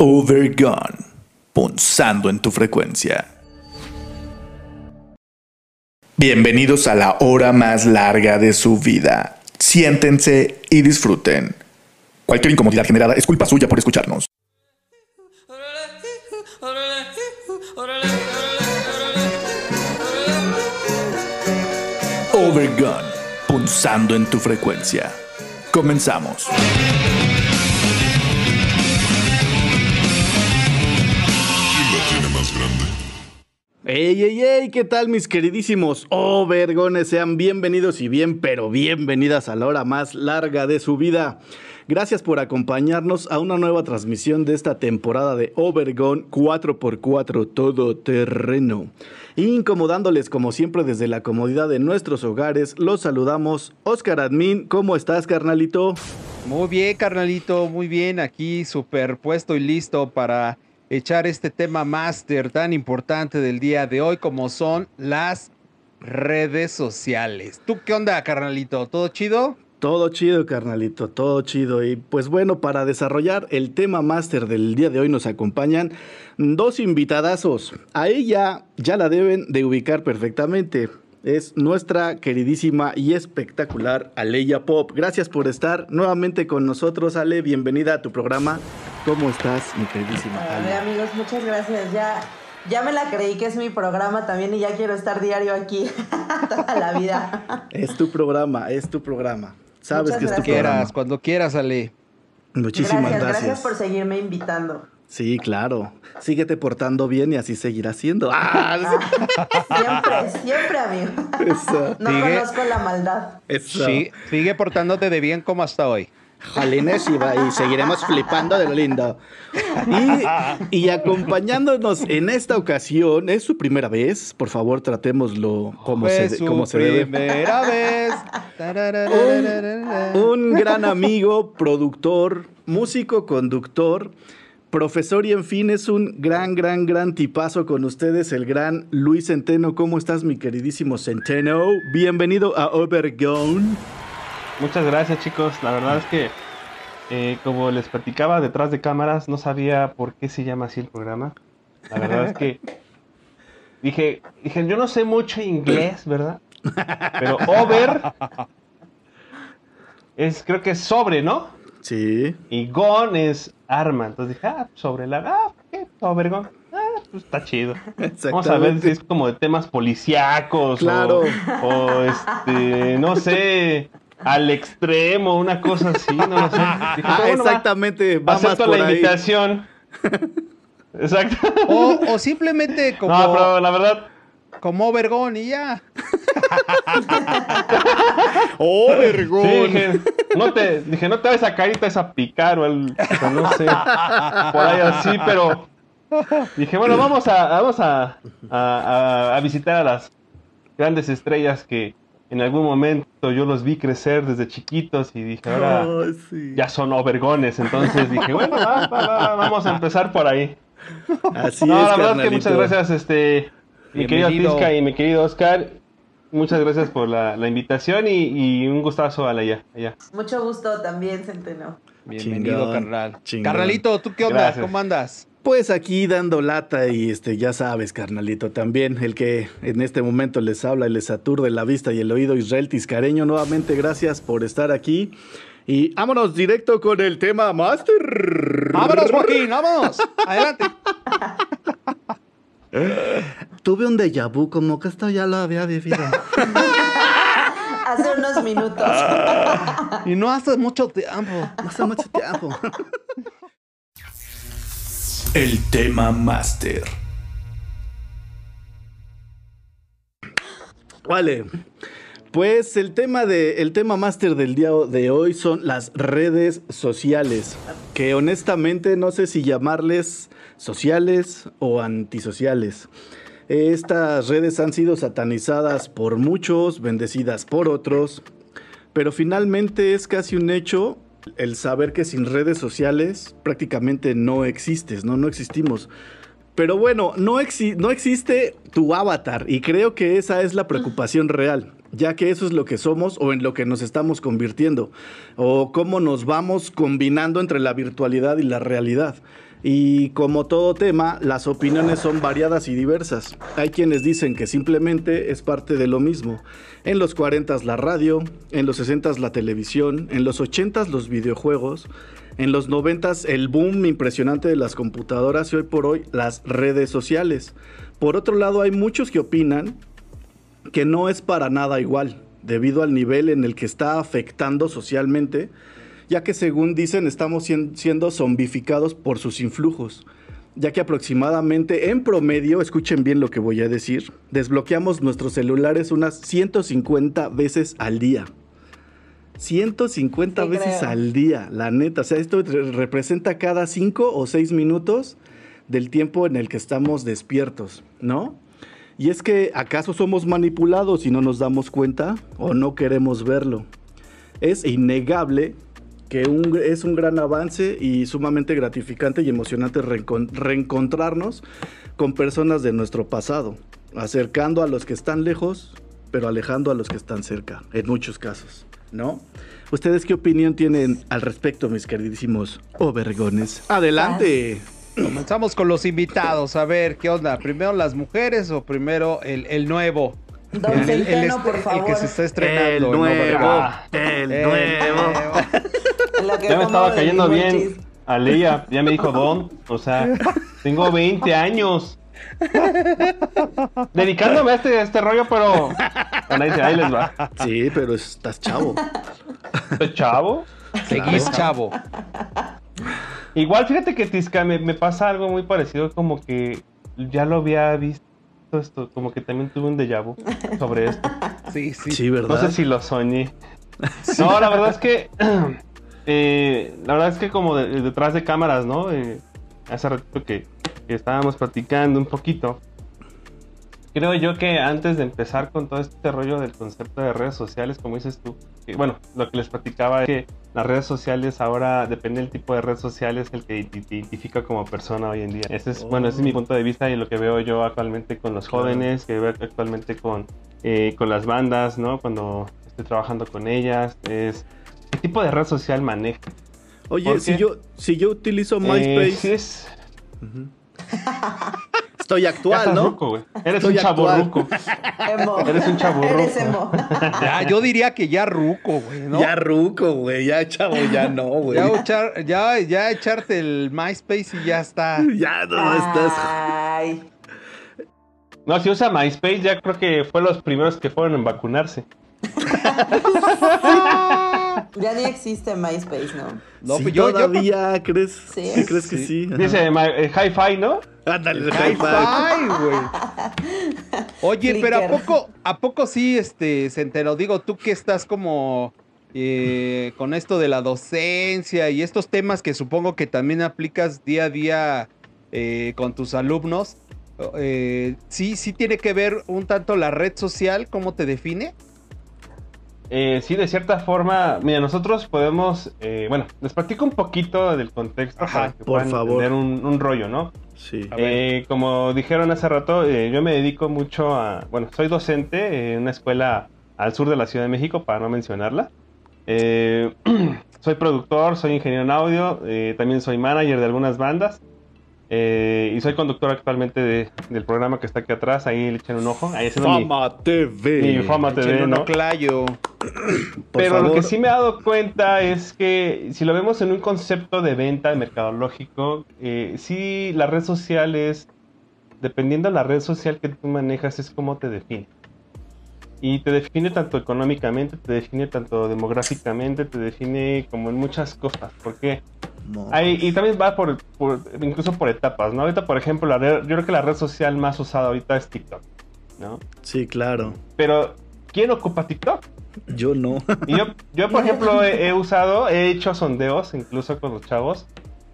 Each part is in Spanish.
Overgone, punzando en tu frecuencia. Bienvenidos a la hora más larga de su vida. Siéntense y disfruten. Cualquier incomodidad generada es culpa suya por escucharnos. Overgone, punzando en tu frecuencia. Comenzamos. ¡Ey, ey, ey! ¿Qué tal, mis queridísimos Oh? Sean bienvenidos y bien, pero bienvenidas a la hora más larga de su vida. Gracias por acompañarnos a una nueva transmisión de esta temporada de Overgone 4x4 Todoterreno. Incomodándoles como siempre desde la comodidad de nuestros hogares, los saludamos. Oscar Admin, ¿cómo estás, carnalito? Muy bien, carnalito, muy bien. Aquí superpuesto y listo para echar este tema máster tan importante del día de hoy como son las redes sociales. ¿Tú qué onda, carnalito? ¿Todo chido? Todo chido, carnalito, todo chido. Y pues bueno, para desarrollar el tema máster del día de hoy nos acompañan dos invitadazos. A ella ya la deben de ubicar perfectamente. Es nuestra queridísima y espectacular Aleya Pop. Gracias por estar nuevamente con nosotros, Ale. Bienvenida a tu programa. ¿Cómo estás, mi queridísima Ale? Hola, amigos, muchas gracias. Ya, ya me la creí que es mi programa también y ya quiero estar diario aquí toda la vida. Es tu programa, es tu programa. Sabes Muchas que es tu programa. Quieras, cuando quieras, Ale. Muchísimas gracias, gracias. gracias por seguirme invitando. Sí, claro. Síguete portando bien y así seguirá siendo. ¡Ah! Siempre, siempre, amigo. Eso. No Sigue. conozco la maldad. Eso. Sí, sigue portándote de bien como hasta hoy. Jolines y, y seguiremos flipando de lo lindo. Y, y acompañándonos en esta ocasión, es su primera vez, por favor tratémoslo como, Fue se, su como se debe. primera vez. Tarararararara. Un gran amigo, productor, músico, conductor, profesor y en fin es un gran, gran, gran tipazo con ustedes, el gran Luis Centeno. ¿Cómo estás, mi queridísimo Centeno? Bienvenido a Overgone. Muchas gracias chicos, la verdad es que eh, como les platicaba detrás de cámaras, no sabía por qué se llama así el programa. La verdad es que dije, dije, yo no sé mucho inglés, ¿verdad? Pero over es, creo que es sobre, ¿no? Sí. Y gone es arma. Entonces dije, ah, sobre la, ah, ¿qué? Over gone. Ah, pues está chido. Vamos a ver si es como de temas policíacos Claro. o, o, este, no sé, al extremo, una cosa así, no lo sé. Dije, Ah, bueno, va, exactamente. Va más acepto por la ahí. invitación. Exacto. O, o simplemente como, No, pero la verdad, como Vergón y ya. ¡Oh, sí, vergón! dije, no te, dije, no te vayas a caer y te vas a picar o, el, o no sé, por ahí así, pero dije, bueno, vamos a, vamos a, a, a- a visitar a las grandes estrellas que en algún momento yo los vi crecer desde chiquitos y dije, ahora sí. ya son overgones, entonces dije, bueno, va, va, va, vamos a empezar por ahí. Así no, es, la verdad es que muchas gracias, este, mi querido. Tisca y mi querido Oscar. Muchas gracias por la, la invitación y, y un gustazo a la allá. allá. Mucho gusto también, Centeno. Bienvenido, Chingón, carnal. chingón. Carnalito, ¿tú qué onda? Gracias. ¿Cómo andas? Pues aquí dando lata y este, ya sabes, carnalito, también el que en este momento les habla y les aturde la vista y el oído Israel Tiscareño. Nuevamente, gracias por estar aquí. Y vámonos directo con el tema Master. ¡Vámonos, Joaquín! ¡Vámonos! ¡Adelante! Tuve un déjà vu, como que esto ya lo había vivido. Hace unos minutos. Y no hace mucho tiempo. Hace mucho tiempo. El tema máster. Vale. Pues el tema de el tema máster del día de hoy son las redes sociales, que honestamente no sé si llamarles sociales o antisociales. Estas redes han sido satanizadas por muchos, bendecidas por otros, pero finalmente es casi un hecho el saber que sin redes sociales prácticamente no existes, no no existimos. Pero bueno, no, exi- no existe tu avatar y creo que esa es la preocupación real, ya que eso es lo que somos o en lo que nos estamos convirtiendo, o cómo nos vamos combinando entre la virtualidad y la realidad. Y como todo tema, las opiniones son variadas y diversas. Hay quienes dicen que simplemente es parte de lo mismo. En los 40 la radio, en los 60 la televisión, en los 80 los videojuegos, en los 90 el boom impresionante de las computadoras y hoy por hoy las redes sociales. Por otro lado, hay muchos que opinan que no es para nada igual, debido al nivel en el que está afectando socialmente ya que según dicen estamos siendo zombificados por sus influjos, ya que aproximadamente en promedio, escuchen bien lo que voy a decir, desbloqueamos nuestros celulares unas 150 veces al día. 150 veces al día, la neta. O sea, esto representa cada 5 o 6 minutos del tiempo en el que estamos despiertos, ¿no? Y es que, ¿acaso somos manipulados y no nos damos cuenta o no queremos verlo? Es innegable que es un gran avance y sumamente gratificante y emocionante reencontrarnos con personas de nuestro pasado, acercando a los que están lejos, pero alejando a los que están cerca, en muchos casos, ¿no? ¿Ustedes qué opinión tienen al respecto, mis queridísimos obergones? Adelante. Comenzamos con los invitados, a ver, ¿qué onda? ¿Primero las mujeres o primero el, el nuevo? Don el, el, por favor. el que se está estrenando. El nuevo. El, nuevo. Ya me estaba cayendo bien. A Leia, ya me dijo Don. O sea, tengo 20 años. Dedicándome a este, este rollo, pero. ahí les va. Sí, pero estás chavo. ¿Estás chavo? Seguís chavo. Igual, fíjate que Tisca me, me pasa algo muy parecido, como que ya lo había visto esto, como que también tuve un déjà vu sobre esto. Sí, sí. Sí, ¿verdad? No sé si lo soñé. No, la verdad es que. Eh, la verdad es que, como detrás de cámaras, ¿no? Eh, hace ratito que, estábamos platicando un poquito. Creo yo que antes de empezar con todo este rollo del concepto de redes sociales, como dices tú, bueno, lo que les platicaba es que las redes sociales ahora, depende del tipo de red social, es el que te identifica como persona hoy en día. Ese es, bueno, ese es mi punto de vista y lo que veo yo actualmente con los jóvenes, que veo actualmente con, eh, con las bandas, ¿no? Cuando estoy trabajando con ellas, es qué tipo de red social maneja. Oye, si yo, si yo utilizo eh, MySpace. es... Estoy actual, ¿no? Ruco, Eres un chavo ruco. Eres un chavo ruco. ya, yo diría que ya ruco, güey, ¿no? Ya ruco, güey. Ya chavo, ya no, güey. Ya, ya, ya, echarte el MySpace y ya está. Ya no estás. No, si usa MySpace, ya creo que fue los primeros que fueron en vacunarse. ya ni existe MySpace, ¿no? No, sí, pues yo, todavía crees. ¿Sí? crees que sí? Dice eh, Hi-Fi, ¿no? Ándale, Hi-Fi, güey. Oye, pero ¿a poco, ¿a poco sí este, se enteró? Digo, tú que estás como eh, con esto de la docencia y estos temas que supongo que también aplicas día a día eh, con tus alumnos. sí, sí tiene que ver un tanto la red social, cómo te define. Eh, sí, de cierta forma, mira, nosotros podemos, eh, bueno, les platico un poquito del contexto para que por puedan favor. entender un, rollo, ¿no? Sí. Eh, como dijeron hace rato, eh, yo me dedico mucho a, bueno, soy docente en una escuela al sur de la Ciudad de México, para no mencionarla. soy productor, soy ingeniero en audio, también soy manager de algunas bandas. Eh, y soy conductor actualmente del programa que está aquí atrás. Ahí le echen un ojo. Ahí Fama TV. Mi Fama TV, ¿no? Clayo. Pero lo que sí me he dado cuenta es que si lo vemos en un concepto de venta mercadológico, eh, sí, la red social es, dependiendo de la red social que tú manejas, es como te define. Y te define tanto económicamente, te define tanto demográficamente, te define como en muchas cosas. Porque y también va por, incluso por etapas, ¿no? Ahorita, por ejemplo, la yo creo que la red social más usada ahorita es TikTok, ¿no? Sí, claro. Pero, ¿quién ocupa TikTok? Yo no. Y yo, yo por ejemplo, he, usado, he hecho sondeos incluso con los chavos.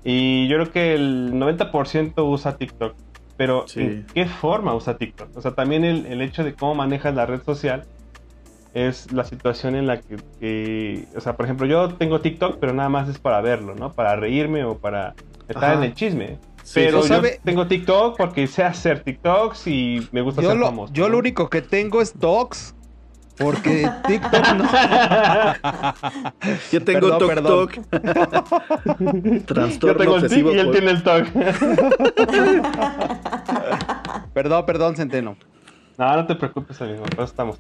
Y yo creo que el 90% usa TikTok. Pero, ¿en qué forma usa TikTok? O sea, también el, el hecho de cómo manejas la red social es la situación en la que, o sea, por ejemplo, yo tengo TikTok, pero nada más es para verlo, ¿no? Para reírme o para estar en el chisme. pero yo tengo TikTok porque sé hacer TikToks y me gusta yo ser lo, famoso. Yo lo único que tengo es Docs Porque TikTok no. Yo tengo Perdón, Tok perdón. Tok. Yo Trastorno tengo el tic obsesivo. y él por- tiene el TOC. Perdón, perdón, Centeno. No, no te preocupes, amigo, estamos.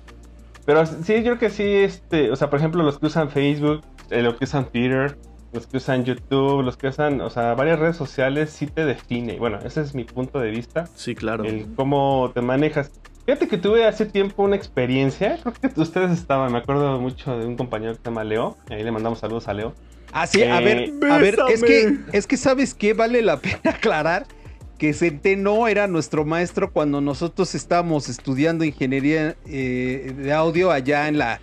Pero sí, yo creo que sí, este, o sea, por ejemplo, los que usan Facebook, eh, los que usan Twitter, los que usan YouTube, los que usan, o sea, varias redes sociales sí te define. Bueno, ese es mi punto de vista, Sí, claro. el cómo te manejas. Fíjate que tuve hace tiempo una experiencia, creo que ustedes estaban, me acuerdo mucho de un compañero que se llama Leo, ahí le mandamos saludos a Leo. Ah, sí, a ver, a ver, es que, es que sabes qué vale la pena aclarar que Centeno era nuestro maestro cuando nosotros estábamos estudiando ingeniería eh, de audio allá en la,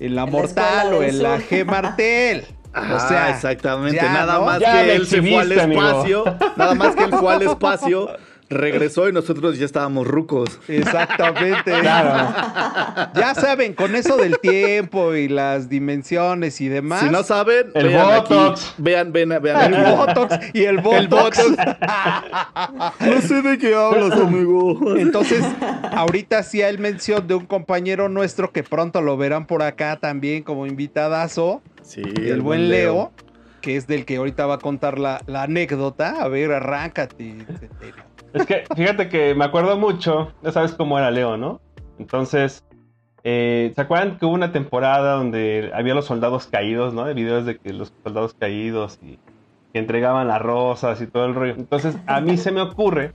en la En Mortal o en la. G Martel. Ah, o sea, exactamente. ya, nada ¿no? más Ya que él se fue al amigo. espacio. Nada más que él fue al espacio, regresó y nosotros ya estábamos rucos. Exactamente. Claro. Ya saben, con eso del tiempo y las dimensiones y demás. Si no saben, El vean aquí. Botox. Vean, vean, vean el aquí. Botox y el Botox. El Botox. No sé de qué hablas, amigo. Entonces, ahorita hacía el mención de un compañero nuestro que pronto lo verán por acá también como invitadazo, Sí, el, buen Leo, que es del que ahorita va a contar la, la anécdota. A ver, arráncate. Es que fíjate que me acuerdo mucho, ya sabes cómo era Leo, ¿no? Entonces, eh, ¿se acuerdan que hubo una temporada donde había los soldados caídos, ¿no? De videos de que los soldados caídos y que entregaban las rosas y todo el rollo. Entonces, a mí se me ocurre,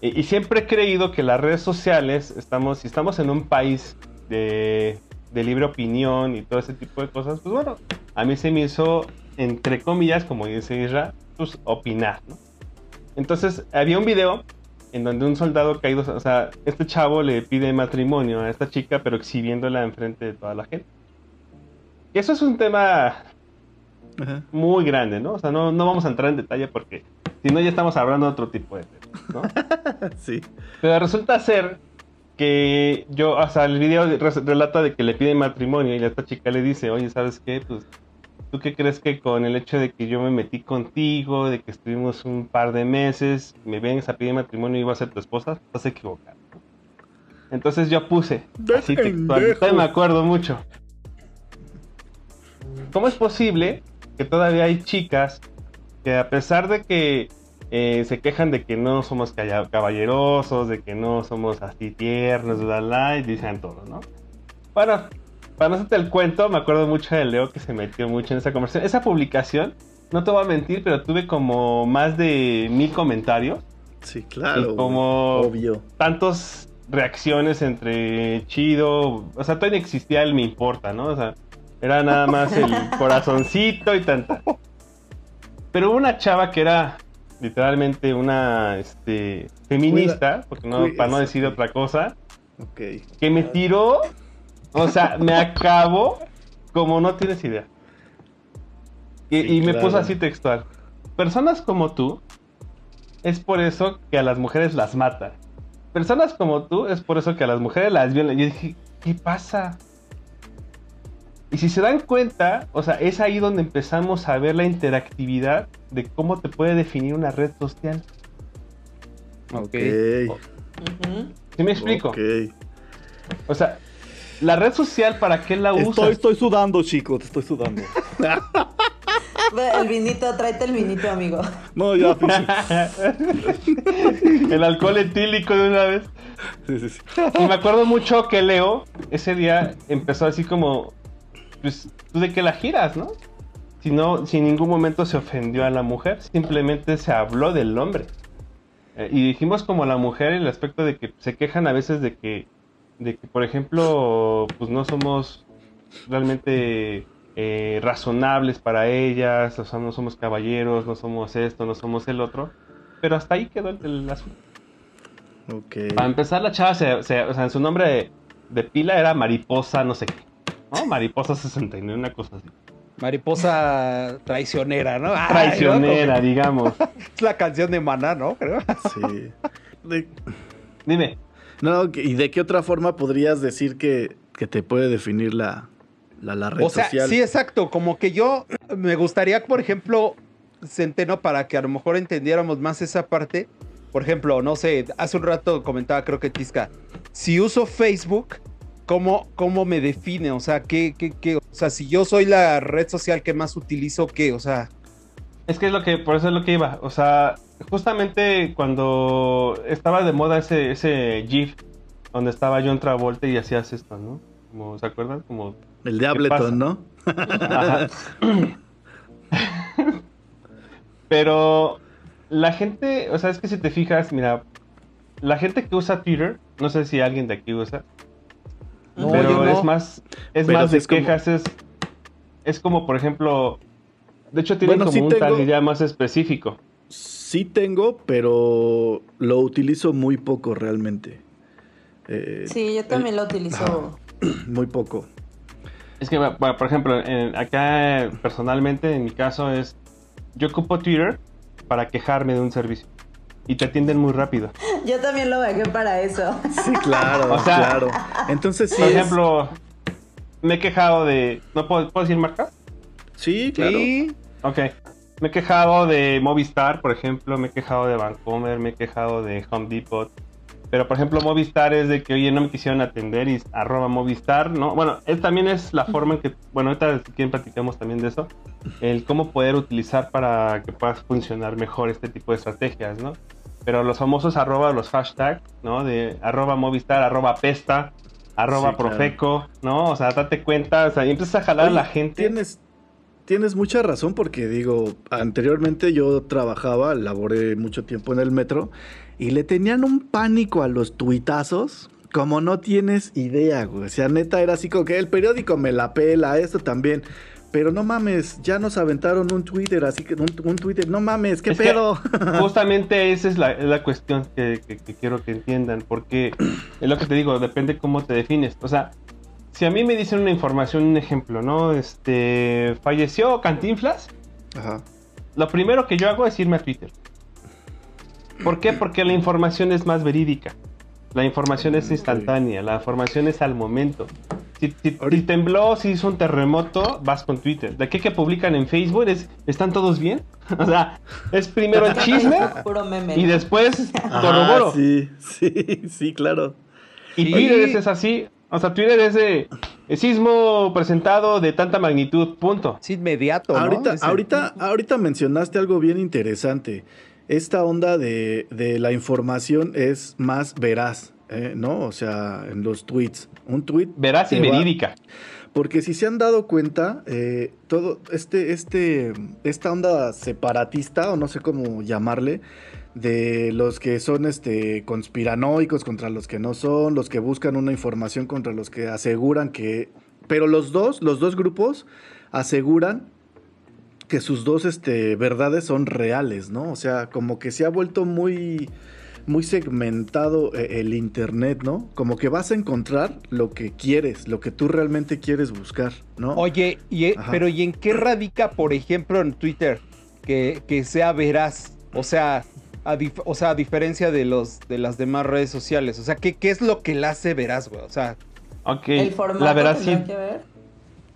y, y siempre he creído que las redes sociales, estamos, si estamos en un país de, de libre opinión y todo ese tipo de cosas, pues bueno, a mí se me hizo, entre comillas, como dice Isra, pues opinar, ¿no? Entonces, había un video en donde un soldado caído, o sea, este chavo le pide matrimonio a esta chica, pero exhibiéndola enfrente de toda la gente. Eso es un tema Ajá. muy grande, ¿no? O sea, no, no vamos a entrar en detalle porque si no ya estamos hablando de otro tipo de temas, ¿no? Sí. Pero resulta ser que yo, o sea, el video re- relata de que le pide matrimonio y esta chica le dice, oye, ¿sabes qué? Pues, ¿tú qué crees que con el hecho de que yo me metí contigo, de que estuvimos un par de meses, me vengas a pedir matrimonio y iba a ser tu esposa? Estás equivocado. Entonces yo puse, así textual, me acuerdo mucho. ¿Cómo es posible que todavía hay chicas que a pesar de que eh, se quejan de que no somos caballerosos, de que no somos así tiernos, bla, bla, y dicen todo, ¿no? Bueno, para no hacerte el cuento, me acuerdo mucho de Leo que se metió mucho en esa conversación. Esa publicación, no te voy a mentir, pero tuve como más de mil comentarios, Sí, claro. Y como-. Obvio. tantos reacciones entre chido, o sea, todavía no existía el me importa, ¿no? O sea, era nada más el corazoncito y tanta. Pero hubo una chava que era literalmente una este, feminista, porque no, para no decir otra cosa, Ok. que me tiró, o sea, me acabó como no tienes idea. Y, Sí, y me claro. puso así textual. Personas como tú, es por eso que a las mujeres las matan. Personas como tú, es por eso que a las mujeres las violan. Yo dije, ¿qué pasa? Y si se dan cuenta, o sea, es ahí donde empezamos a ver la interactividad de cómo te puede definir una red social. Ok. ¿Sí me explico? Ok. O sea, la red social, ¿para qué la usas? Estoy, estoy sudando, chico. Te estoy sudando. El vinito, tráete el vinito, amigo. No, ya. El alcohol etílico de una vez. Sí, sí, sí. Y me acuerdo mucho que Leo ese día empezó así como, pues, ¿tú de qué la giras, no? Si no, si en ningún momento se ofendió a la mujer, simplemente se habló del hombre. Eh, y dijimos como la mujer el aspecto de que se quejan a veces de que, de que por ejemplo, pues no somos realmente eh, razonables para ellas, o sea, no somos caballeros, no somos esto, no somos el otro. Pero hasta ahí quedó el, el asunto. Ok. Para empezar, la chava, se, se- o sea, en su nombre de, de pila era Mariposa, no sé qué. ¿No? Mariposa 69, una cosa así. Mariposa traicionera, ¿no? Ay, Traicionera, digamos. Es la canción de Maná, ¿no? Creo. Sí. De- Dime. No, ¿y de qué otra forma podrías decir que, que te puede definir la, la, la red O sea, social? sí, exacto. Como que yo me gustaría, por ejemplo, Centeno, para que a lo mejor entendiéramos más esa parte. Por ejemplo, no sé, hace un rato comentaba, creo que Tisca, si uso Facebook, ¿cómo, ¿cómo me define? O sea, ¿qué, qué, qué? O sea, si yo soy la red social que más utilizo, ¿qué? O sea, Es que es lo que, por eso es lo que iba. O sea, justamente cuando estaba de moda ese, ese GIF donde estaba John Travolta y hacías esto, ¿no? Como, ¿se acuerdan? Como, El de? Ableton, ¿no? Ajá. Pero la gente, o sea, es que si te fijas, mira, la gente que usa Twitter, no sé si alguien de aquí usa, No, pero no. es más, es Pero más de es como- quejas, es, es como, por ejemplo, de hecho tienen Bueno, como sí un tengo- tag ya más específico. Sí tengo, pero lo utilizo muy poco realmente. Eh, Sí, yo también lo utilizo. Muy poco. Es que, bueno, por ejemplo, en- acá personalmente, en mi caso, es, yo ocupo Twitter para quejarme de un servicio y te atienden muy rápido. Yo también lo bajé para eso. Sí, claro, O sea- claro. Entonces sí Por es- ejemplo, me he quejado de, ¿no puedo, ¿puedo decir marcas? Sí, claro. Sí, Ok. Me he quejado de Movistar, por ejemplo, me he quejado de Vancomer, me he quejado de Home Depot. Pero, por ejemplo, Movistar es de que, oye, no me quisieron atender y arroba Movistar, ¿no? Bueno, es, también es la forma en que, bueno, ahorita si quieren platicamos también de eso, el cómo poder utilizar para que puedas funcionar mejor este tipo de estrategias, ¿no? Pero los famosos arroba, los hashtags, ¿no? De arroba Movistar, arroba Pesta, arroba Sí, claro. Profeco, ¿no? O sea, date cuenta, o sea, y empiezas a jalar a la gente. Tienes, tienes mucha razón porque digo, anteriormente yo trabajaba, laboré mucho tiempo en el metro y le tenían un pánico a los tuitazos. Como no tienes idea, güey. O sea, neta era así como que el periódico me la pela, esto también. Pero no mames, ya nos aventaron un Twitter, así que un, un Twitter, no mames, ¿qué Es pedo? Justamente esa es la, es la cuestión que, que- que quiero que entiendan, porque es lo que te digo, depende cómo te defines. O sea, si a mí me dicen una información, un ejemplo, ¿no? Este, falleció Cantinflas, Ajá. lo primero que yo hago es irme a Twitter. ¿Por qué? Porque la información es más verídica. La información es Ok. instantánea, la información es al momento. Si, si- si Ahorita- tembló, si hizo un terremoto, vas con Twitter. De aquí que publican en Facebook es, ¿están todos bien? O sea, es primero el chisme Puro meme. y después corroboro. sí, sí, sí, claro. Y. Twitter es así. O sea, Twitter es de el sismo presentado de tanta magnitud, punto. es inmediato, ¿no? Ahorita, ahorita, ahorita mencionaste algo bien interesante. Esta onda de, de la información es más veraz, ¿eh? ¿no? O sea, en los tweets. Un tweet. Verás y va- verídica. Porque si se han dado cuenta, eh, todo este, este, esta onda separatista, o no sé cómo llamarle, de los que son este conspiranoicos contra los que no son, los que buscan una información contra los que aseguran que. Pero los dos, los dos grupos aseguran que sus dos este, verdades son reales, ¿no? O sea, como que se ha vuelto muy, muy segmentado eh, el Internet, ¿no? Como que vas a encontrar lo que quieres, lo que tú realmente quieres buscar, ¿no? Oye, y, eh, pero ¿y en qué radica, por ejemplo, en Twitter que, que sea veraz? O sea, a dif- o sea, a diferencia de los de las demás redes sociales. O sea, ¿qué, qué es lo que la hace veraz, güey? O sea, Ok. El formato La veracidad. que ver.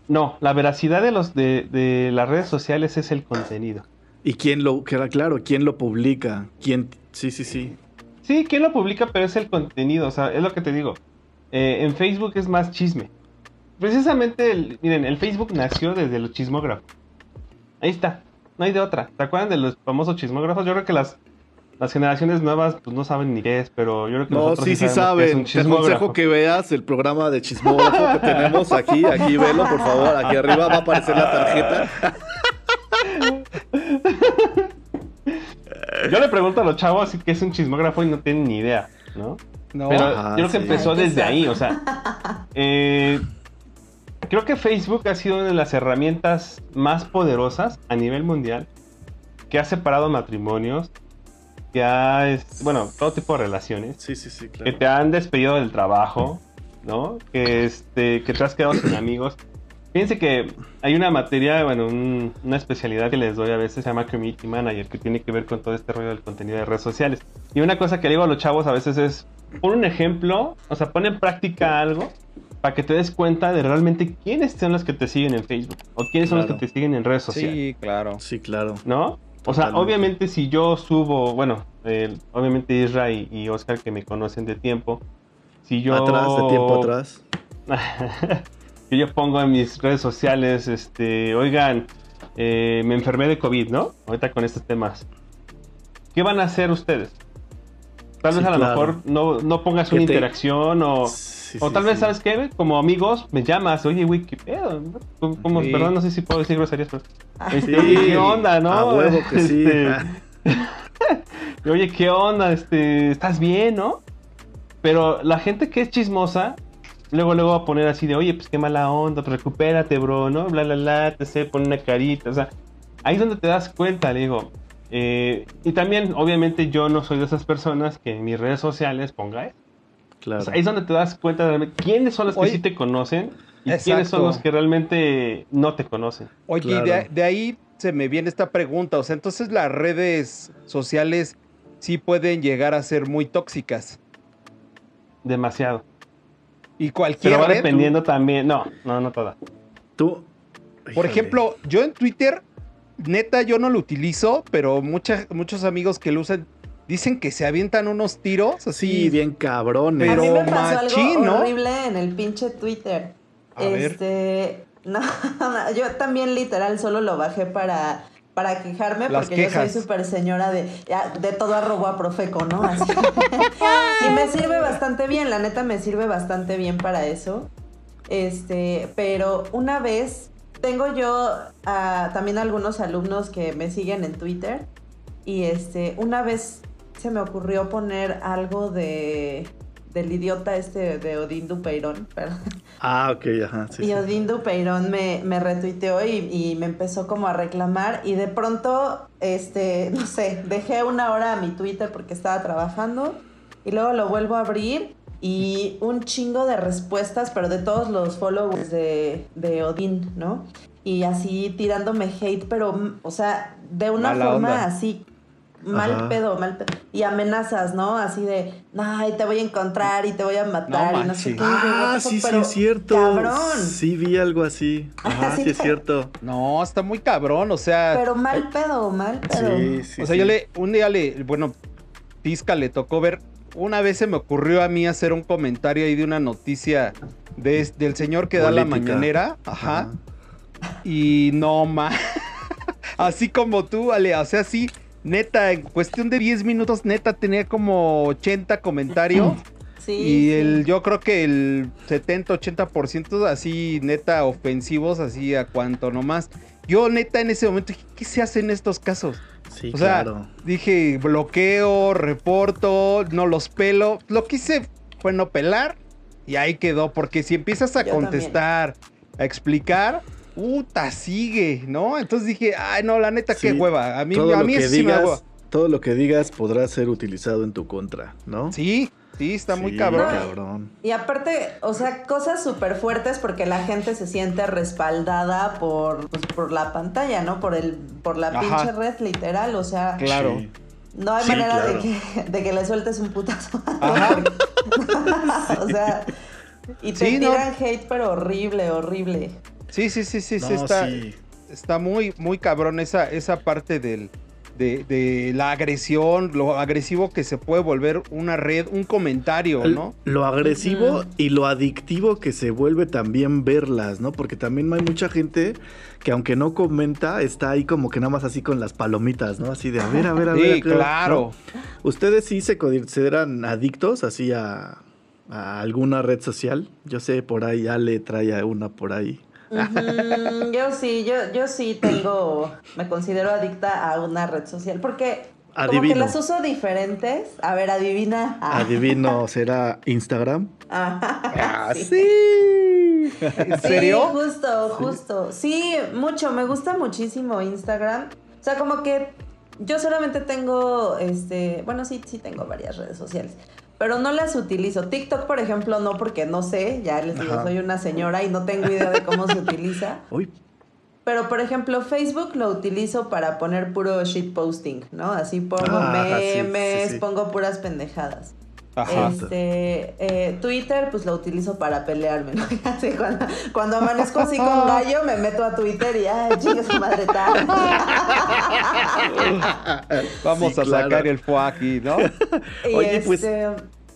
No, la veracidad de los de, de las redes sociales es el contenido. Y quién lo, queda claro, quién lo publica, quién, sí, sí, sí. Sí, ¿quién lo publica? Pero es el contenido, o sea, es lo que te digo. Eh, en Facebook es más chisme. Precisamente, el- miren, el Facebook nació desde los chismógrafos. Ahí está, no hay de otra. ¿Se acuerdan de los famosos chismógrafos? Yo creo que las, las generaciones nuevas pues no saben ni qué es, pero yo creo que No, nosotros sí, sí sabemos que es saben. un Te aconsejo que veas el programa de chismógrafo que tenemos aquí, aquí velo, por favor, aquí arriba va a aparecer la tarjeta. Yo le pregunto a los chavos qué es un chismógrafo y no tienen ni idea, ¿no? no. Pero Ajá, yo creo que sí. empezó desde ahí, o sea. eh, creo que Facebook ha sido una de las herramientas más poderosas a nivel mundial que ha separado matrimonios, que ha, es- bueno, todo tipo de relaciones, Sí, sí, sí, que claro. te han despedido del trabajo, ¿no? Que, este, que te has quedado sin amigos. Fíjense que hay una materia, bueno, un- una especialidad que les doy a veces, se llama Community Manager, que tiene que ver con todo este rollo del contenido de redes sociales. Y una cosa que le digo a los chavos a veces es, pon un ejemplo, o sea, pon en práctica algo para que te des cuenta de realmente quiénes son los que te siguen en Facebook o quiénes son los Claro. que te siguen en redes sociales. Sí, claro. Sí, claro. ¿No? O sea, obviamente si yo subo, bueno, eh, obviamente Isra y, y Oscar que me conocen de tiempo, si yo... Atrás, de tiempo atrás. que yo pongo en mis redes sociales, este, oigan, eh, me enfermé de COVID, ¿no? Ahorita con estos temas. ¿Qué van a hacer ustedes? Tal Sí, vez a lo claro. mejor no, no pongas una te- interacción o, Sí, o sí, tal vez, sí. ¿sabes qué? Como amigos, me llamas, oye, güey, ¿qué pedo? ¿Cómo- cómo- Sí. Perdón, no sé si puedo decir groserías, pero... Ay, Este, ¿qué onda, no? A huevo que sí. Este, oye, ¿qué onda? Este, ¿Estás bien, no? Pero la gente que es chismosa, luego luego va a poner así de, oye, pues qué mala onda, pues recupérate, bro, ¿no? Bla, bla, bla, te sé, pone una carita, o sea, ahí es donde te das cuenta, le digo. Eh, y también, obviamente, yo no soy de esas personas que en mis redes sociales ponga eso. Claro. O sea, ahí es donde te das cuenta de realmente quiénes son los que sí te conocen y quiénes son los que realmente no te conocen. Oye, Claro. de, de ahí se me viene esta pregunta. O sea, entonces las redes sociales sí pueden llegar a ser muy tóxicas. Demasiado. Y cualquier Pero va red, dependiendo también. No, no, no toda. Tú. Por ejemplo, yo en Twitter, neta, yo no lo utilizo, pero mucha- muchos amigos que lo usan dicen que se avientan unos tiros así. Sí, bien cabrones. Pero a mí me pasó machín, algo ¿no? horrible en el pinche Twitter. A ver. este, no, yo también literal solo lo bajé para para quejarme Las porque yo soy súper señora de de todo arrobo a profeco, ¿no? Así. y me sirve bastante bien, la neta me sirve bastante bien para eso. Este, pero una vez tengo yo también algunos alumnos que me siguen en Twitter y este, una vez se me ocurrió poner algo de del idiota este de Odín Dupeirón, perdón. Ah, ok, ajá. Sí, y. Odín Dupeirón me, me retuiteó y, y me empezó como a reclamar y de pronto, este, no sé, dejé una hora a mi Twitter porque estaba trabajando y luego lo vuelvo a abrir y un chingo de respuestas, pero de todos los followers de, de Odín, ¿no? Y así tirándome hate, pero, o sea, de una Mala forma onda. así, mal Ajá. pedo, mal pedo. Y amenazas, ¿no? Así de, ay, te voy a encontrar y te voy a matar y no sé manches. qué. Ah, sí, sí, es cierto. Cabrón. Sí, vi algo así. Ajá, Sí. sí, es cierto. No, está muy cabrón, o sea. Pero mal pedo, mal pedo. Sí, sí. o sea, sí. yo le, un día le, bueno, Pizca le tocó ver, una vez se me ocurrió a mí hacer un comentario ahí de una noticia de, del señor que da la mañanera, ajá, y no más, así como tú, Ale, o sea, sí, neta, en cuestión de 10 minutos, neta, tenía como 80 comentarios. Sí, Y sí. el, yo creo que el 70-80% así, neta, ofensivos, así a cuanto nomás. Yo, neta, en ese momento dije, ¿qué se hace en estos casos? Sí, o sea, claro. dije, bloqueo, reporto, no los pelo. Lo que hice fue no pelar y ahí quedó. Porque si empiezas a Yo contestar, a explicar, puta, sigue, ¿no? Entonces dije, ay, no, la neta, qué hueva. A mí, todo a lo mí que me da digas, hueva. todo lo que digas podrá ser utilizado en tu contra, ¿no? Sí, sí, está muy Sí, cabrón. cabrón. Y aparte, o sea, cosas súper fuertes porque la gente se siente respaldada por, pues, por la pantalla, ¿no? Por el, por la Ajá. pinche red, literal. O sea, Claro. Sí. no hay Sí, manera claro. de, que, de que le sueltes un putazo. Ajá. o sea, y te Sí, no. tiran hate, pero horrible, horrible. Sí, sí, sí, sí, sí, está, sí. está muy, muy cabrón esa, esa parte del, de, de la agresión, lo agresivo que se puede volver una red, un comentario, ¿no? Lo agresivo y lo adictivo que se vuelve también verlas, ¿no? Porque también hay mucha gente que aunque no comenta, está ahí como que nada más así con las palomitas, ¿no? Así de, a ver, a ver, a ver. Sí, a ver, claro. ¿no? ¿Ustedes sí se consideran adictos así a, a alguna red social? Yo sé, por ahí Ale trae una por ahí. Yo sí, yo, yo sí tengo, me considero adicta a una red social porque como que las uso diferentes. A ver, adivina. Ah, Adivino, ¿será Instagram? ah, sí. ¿En Sí, serio? justo, justo. Sí, mucho, me gusta muchísimo Instagram. O sea, como que yo solamente tengo, este, bueno, sí, sí tengo varias redes sociales, pero no las utilizo. TikTok, por ejemplo, no, porque no sé, ya les digo, Ajá. soy una señora y no tengo idea de cómo se utiliza. Uy, Pero, por ejemplo, Facebook lo utilizo para poner puro shitposting, ¿no? Así pongo Ah, ajá, sí, sí, memes, sí. pongo puras pendejadas. Ajá. Este, eh, Twitter, pues lo utilizo para pelearme, ¿no? Así cuando, cuando amanezco así con gallo, me meto a Twitter y, ay, chingue su madre tal. Vamos Sí, a claro. sacar el fue aquí, ¿no? Y Oye, pues, este,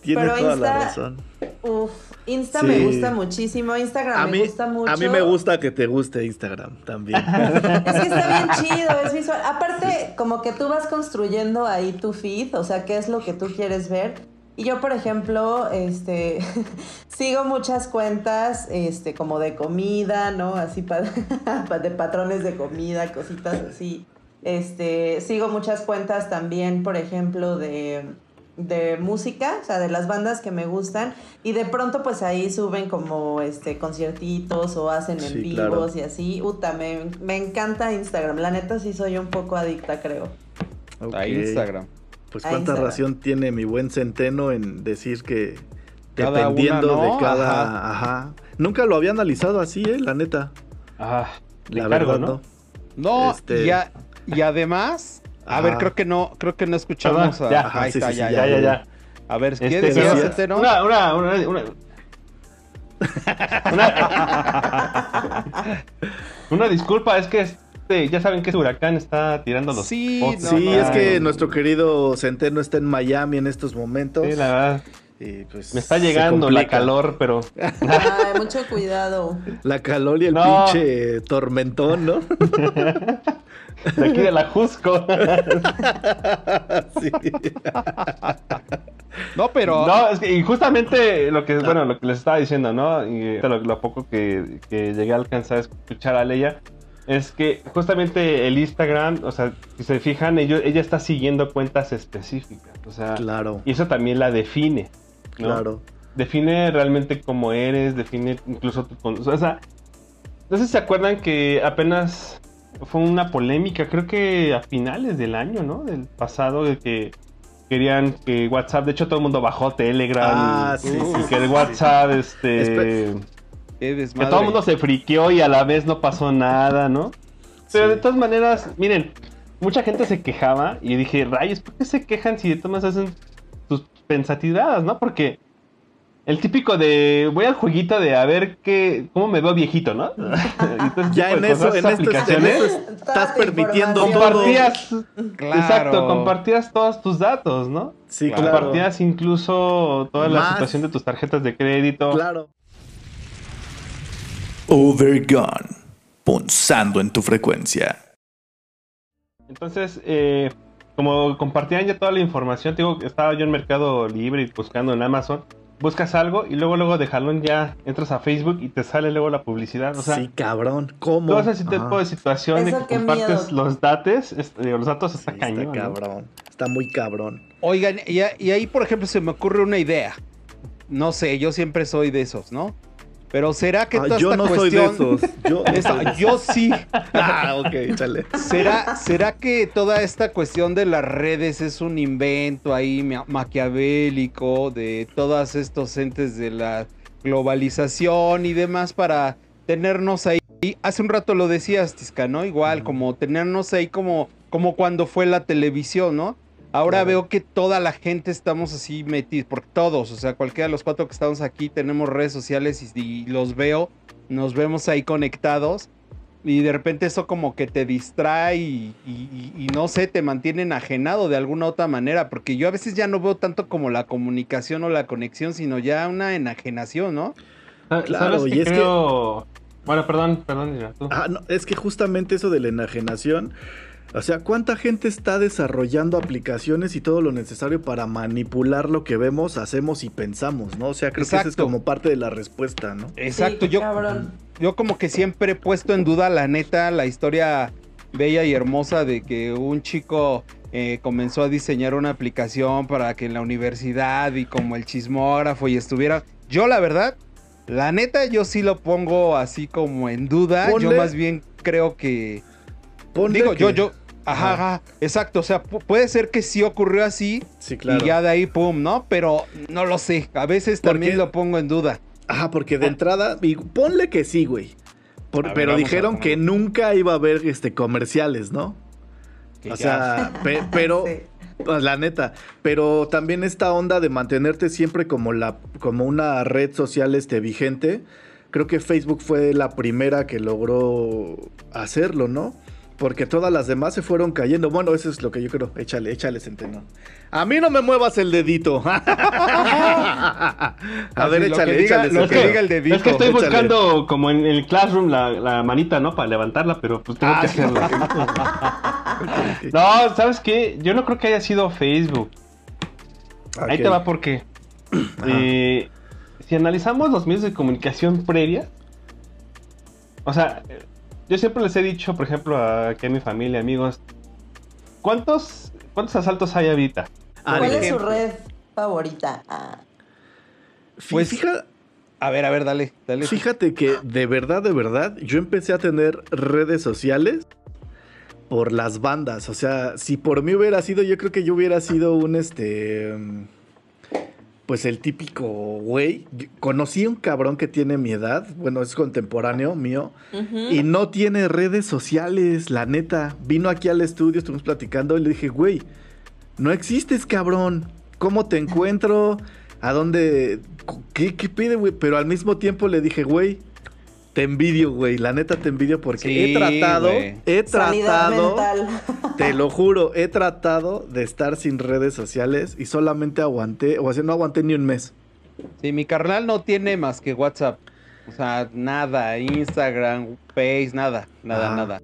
Tiene pero toda la Insta, razón. Uf, Insta Sí. me gusta muchísimo, Instagram A me mí, gusta mucho. a mí me gusta que te guste Instagram también. Es que está bien chido, es visual. Aparte, como que tú vas construyendo ahí tu feed, o sea, qué es lo que tú quieres ver. Y yo, por ejemplo, este, sigo muchas cuentas, este, como de comida, ¿no? Así pa- de patrones de comida, cositas así. Este, sigo muchas cuentas también, por ejemplo, de, de música, o sea, de las bandas que me gustan. Y de pronto, pues ahí suben como este conciertitos o hacen en Sí, vivos claro. y así. Uta, me, me encanta Instagram. La neta sí soy un poco adicta, creo. Ok. A Instagram. Pues A cuánta razón tiene mi buen centeno en decir que Cada dependiendo una, ¿no? de cada, ajá. Nunca lo había analizado así, eh, la neta. Ah, La verdad, ¿no? ¿no? No, Este- y, a- y además, a ver, creo que no, creo que no escuchamos Perdón, a, ya. Ajá, ahí Ajá, sí, está, sí, ya, ya, Ya, ya. A ver, ¿qué Este, decías, pero- Centeno? Una, una, una, una, una, una disculpa, es que este, ya saben que ese huracán está tirando los Sí, no, sí, no, es que nuestro querido centeno está en Miami en estos momentos. Sí, la verdad. y pues Me está llegando la calor, pero Ay, mucho cuidado. La calor y el No. pinche tormentón, ¿no? de aquí de la Jusco. sí. No, pero No, es que y justamente lo que, bueno, lo que les estaba diciendo, ¿no? Y lo, lo poco que, que llegué a alcanzar a escuchar a Leia, es que justamente el Instagram, o sea, si se fijan, ello- ella está siguiendo cuentas específicas, o sea, Claro, y eso también la define, ¿no? claro. Define realmente cómo eres, define incluso tu... O sea, no sé si se acuerdan que apenas fue una polémica, creo que a finales del año, ¿no? Del pasado, de que querían que WhatsApp, de hecho todo el mundo bajó Telegram Ah, y, sí, y sí, que el WhatsApp, este... Espe- qué Que todo el mundo se friqueó y a la vez no pasó nada, ¿no? Pero Sí. de todas maneras, miren, mucha gente se quejaba y dije, rayos, ¿por qué se quejan si de todas maneras hacen sus pensativadas, no? Porque el típico de voy al jueguito de a ver qué, cómo me veo viejito, ¿no? Ya en eso, en esas esto, en aplicaciones, eso estás permitiendo información. todo. compartías, Claro. exacto, compartías todos tus datos, ¿no? Sí, Claro. Compartías incluso toda la situación de tus tarjetas de crédito. Claro. Overgone. Punzando en tu frecuencia. Entonces, eh, como compartían ya toda la información, digo, estaba yo en Mercado Libre y buscando en Amazon, buscas algo y luego luego de jalón ya entras a Facebook y te sale luego la publicidad. O sea, sí, cabrón. ¿Cómo? todo ese tipo de situación de que compartes miedo. los datos, este, los datos está Sí, cañón. está ¿no? cabrón. Está muy cabrón. Oigan, y ahí, por ejemplo, se me ocurre una idea. No sé, yo siempre soy de esos, ¿no? Pero será que Ah, toda yo esta no soy de cuestión. esos. Yo, sí. ah, ok, chale. ¿Será, ¿Será que toda esta cuestión de las redes es un invento ahí ma- maquiavélico de todos estos entes de la globalización y demás para tenernos ahí? Hace un rato lo decías, Tisca, ¿no? Igual, como tenernos ahí como, como cuando fue la televisión, ¿no? Ahora Claro. veo que toda la gente estamos así metidos, porque todos, o sea, cualquiera de los cuatro que estamos aquí tenemos redes sociales y, y los veo, nos vemos ahí conectados y de repente eso como que te distrae y, y- y- y no sé, te mantiene enajenado de alguna otra manera, porque yo a veces ya no veo tanto como la comunicación o la conexión, sino ya una enajenación, ¿no? Sa- Claro, ¿Sabes y qué es que-? Bueno, perdón, perdón. Ah, no, es que justamente eso de la enajenación. O sea, ¿cuánta gente está desarrollando aplicaciones y todo lo necesario para manipular lo que vemos, hacemos y pensamos, ¿no? O sea, creo que esa es como parte de la respuesta, ¿no? Exacto, Sí, yo, cabrón. yo como que siempre he puesto en duda la neta, la historia bella y hermosa de que un chico eh, comenzó a diseñar una aplicación para que en la universidad y como el chismógrafo y estuviera... Yo la verdad, la neta yo sí lo pongo así como en duda, yo más bien creo que... Ponle Digo, que- yo, yo... Ajá, exacto, o sea, pu- puede ser que sí ocurrió así Sí, claro. y ya de ahí, pum, ¿no? Pero no lo sé, a veces también lo pongo en duda. Ajá, porque de entrada, y ponle que sí, güey. Por- A ver, pero dijeron que nunca iba a haber este comerciales, ¿no? Que O ya- sea, pe- pero Sí. pues, la neta, pero también esta onda de mantenerte siempre como la como una red social este vigente, creo que Facebook fue la primera que logró hacerlo, ¿no? Porque todas las demás se fueron cayendo. Bueno, eso es lo que yo creo. Échale, échale, Centeno. A mí no me muevas el dedito. a ver, Así, échale, que diga- échale. lo que que, diga el dedito. es que estoy échale. buscando como en el classroom la, la manita, ¿no? Para levantarla, pero pues tengo Ah, que sí. hacerlo. No, ¿sabes qué? Yo no creo que haya sido Facebook. Ahí te va porque eh, si analizamos los medios de comunicación previa, o sea, yo siempre les he dicho, por ejemplo, a, a mi familia, amigos, ¿cuántos, cuántos asaltos hay ahorita? Ah, ¿Cuál es su red favorita? Ah, Pues- fija- A ver, a ver, dale, dale. fíjate que de verdad, de verdad, yo empecé a tener redes sociales por las bandas. O sea, si por mí hubiera sido, yo creo que yo hubiera sido un este. Pues el típico güey. Conocí a un cabrón que tiene mi edad. Bueno, es contemporáneo mío. Y no tiene redes sociales, la neta. Vino aquí al estudio, estuvimos platicando y le dije, güey, no existes, cabrón. ¿Cómo te encuentro? ¿A dónde? ¿Qué, qué pide, güey? Pero al mismo tiempo le dije, güey, te envidio, güey. La neta te envidio porque Sí, he tratado, he tratado, te lo juro, he tratado de estar sin redes sociales y solamente aguanté, o sea, no aguanté ni un mes. Sí, mi carnal no tiene más que WhatsApp. O sea, nada, Instagram, Face, nada, nada, Ah. nada.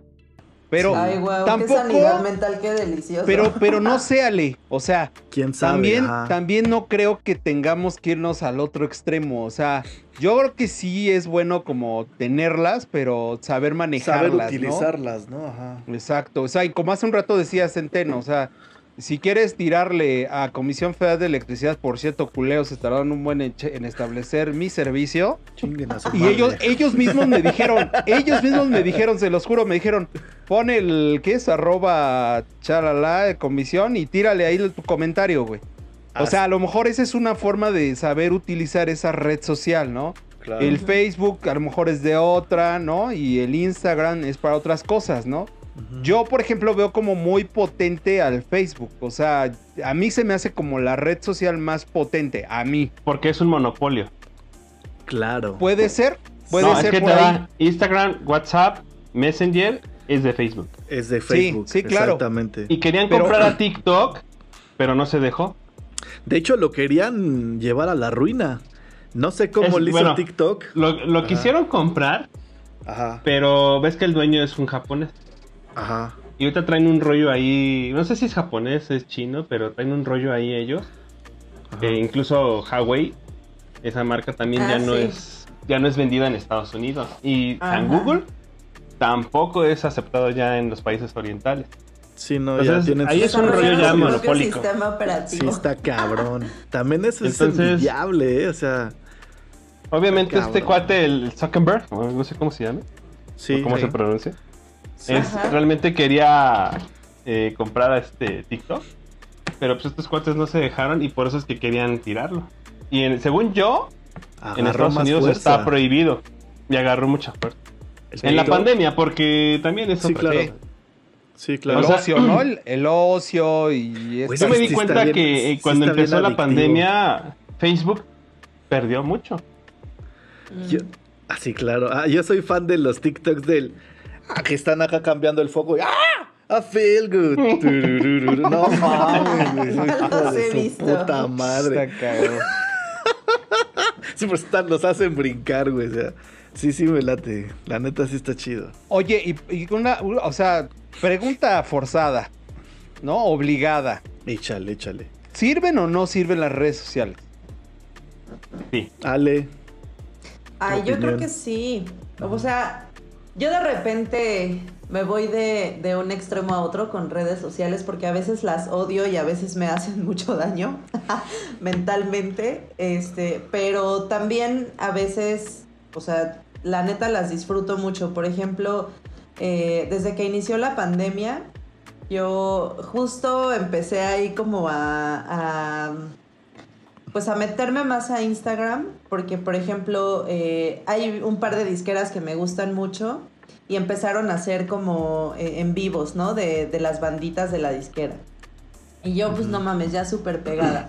Pero Ay, guau, tampoco, qué sanidad mental, qué delicioso. pero, pero no sé, Ale. O sea, ¿Quién sabe? también, Ajá. también no creo que tengamos que irnos al otro extremo. O sea, yo creo que sí es bueno como tenerlas, pero saber manejarlas, Saber ¿no? utilizarlas, ¿no? Ajá. Exacto, o sea, y como hace un rato decía Centeno, o sea, si quieres tirarle a Comisión Federal de Electricidad, por cierto, culeos estarán un buen en, establecer mi servicio. Chinguen a su Y madre. ellos, ellos mismos me dijeron, ellos mismos me dijeron, se los juro, me dijeron, pon el, ¿qué es? Arroba charala de comisión y tírale ahí tu comentario, güey. O sea, a lo mejor esa es una forma de saber utilizar esa red social, ¿no? Claro. El Facebook a lo mejor es de otra, ¿no? Y el Instagram es para otras cosas, ¿no? Yo, por ejemplo, veo como muy potente al Facebook. O sea, a mí se me hace como la red social más potente. A mí. Porque es un monopolio. Claro. ¿Puede ser? ¿Puede no, ser es que por te ahí? da Instagram, WhatsApp, Messenger, es de Facebook. Es de Facebook. sí, claro. Exactamente. Y querían Pero- comprar a TikTok, pero no se dejó. De hecho, lo querían llevar a la ruina. No sé cómo Es- le hizo bueno. TikTok. Lo, lo quisieron comprar, Ajá, pero ves que el dueño es un japonés. Ajá. Y ahorita traen un rollo ahí, no sé si es japonés, es chino, pero traen un rollo ahí ellos. Que incluso Huawei, esa marca también Ah, ya no sí. es ya no es vendida en Estados Unidos. Y Ajá. Google tampoco es aceptado ya en los países orientales. Sí, no, Entonces, ya tienen ahí es un rollo ya monopólico. sistema Sí, está cabrón. También eso es envidiable, ¿eh? O sea, Obviamente este cuate, el Zuckerberg, no sé cómo se llama, sí. o cómo sí. se pronuncia, Sí. Es, Ajá. realmente quería eh, comprar a este TikTok, pero pues estos cuates no se dejaron y por eso es que querían tirarlo. Y en- según yo, en Estados Unidos fuerza. está prohibido y agarró mucha fuerza. El En la pandemia, porque también es Sí, otra claro. cosa. Sí, El claro. O sea, ocio, ¿no? El, el ocio y Pues Yo me di sí cuenta bien- que eh, sí cuando empezó la adictivo. pandemia, Facebook perdió mucho. Yo- ah, sí, claro. Ah, yo soy fan de los TikToks del. ah, que están acá cambiando el foco. y, ¡Ah! I feel good. No mames, hijo Los de he visto. puta madre. Está cabrón. Sí, pues están, los hacen brincar, güey. O sea, sí, sí me late. La neta sí está chido. Oye, y, y una, o sea, pregunta forzada, ¿no? Obligada. Échale, échale. ¿Sirven o no sirven las redes sociales? Sí. Ale. Ay, yo opinión? creo que sí. O sea, yo de repente me voy de, de un extremo a otro con redes sociales porque a veces las odio y a veces me hacen mucho daño mentalmente. Este, pero también a veces, o sea, la neta las disfruto mucho. Por ejemplo, eh, desde que inició la pandemia, yo justo empecé ahí como a- a pues a meterme más a Instagram, porque por ejemplo eh, hay un par de disqueras que me gustan mucho y empezaron a hacer como eh, en vivos, ¿no? De, de las banditas de la disquera. Y yo pues no mames, ya súper pegada.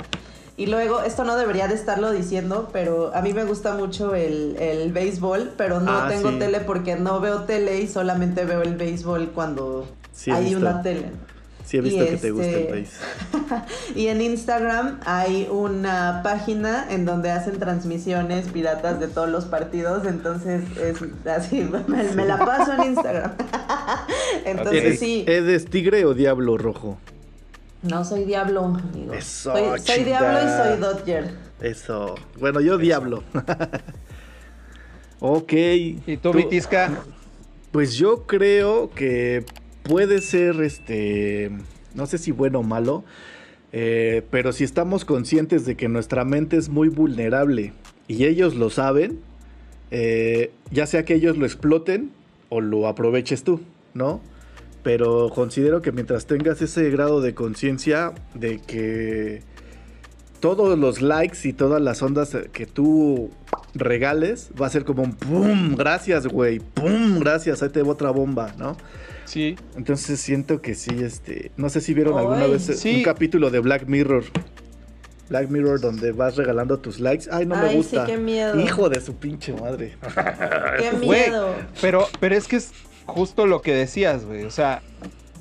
Y luego, esto no debería de estarlo diciendo, pero a mí me gusta mucho el, el béisbol, pero no Ah, tengo sí. tele porque no veo tele y solamente veo el béisbol cuando Sí, hay visto. una tele. Sí, he visto Y que te gusta el este- país. Y en Instagram hay una página en donde hacen transmisiones piratas de todos los partidos, entonces es así, me, me la paso en Instagram. entonces ¿Eres, sí, ¿Eres tigre o diablo rojo? no soy diablo, amigo. Eso, soy, soy diablo y soy Dodger. Eso. Bueno, yo diablo. ok. ¿Y tú, Vitisca? Pues yo creo que puede ser, este, no sé si bueno o malo, eh, pero si estamos conscientes de que nuestra mente es muy vulnerable y ellos lo saben, eh, ya sea que ellos lo exploten o lo aproveches tú, ¿no? Pero considero que mientras tengas ese grado de conciencia de que todos los likes y todas las ondas que tú regales va a ser como un pum, gracias, güey, pum, gracias, ahí te va otra bomba, ¿no? Sí. Entonces siento que sí, este, no sé si vieron alguna vez sí. un capítulo de Black Mirror. Black Mirror donde vas regalando tus likes. Ay, no me Ay, sí, gusta. qué miedo. Hijo de su pinche madre. Qué miedo. Pero, pero es que es justo lo que decías, güey. O sea,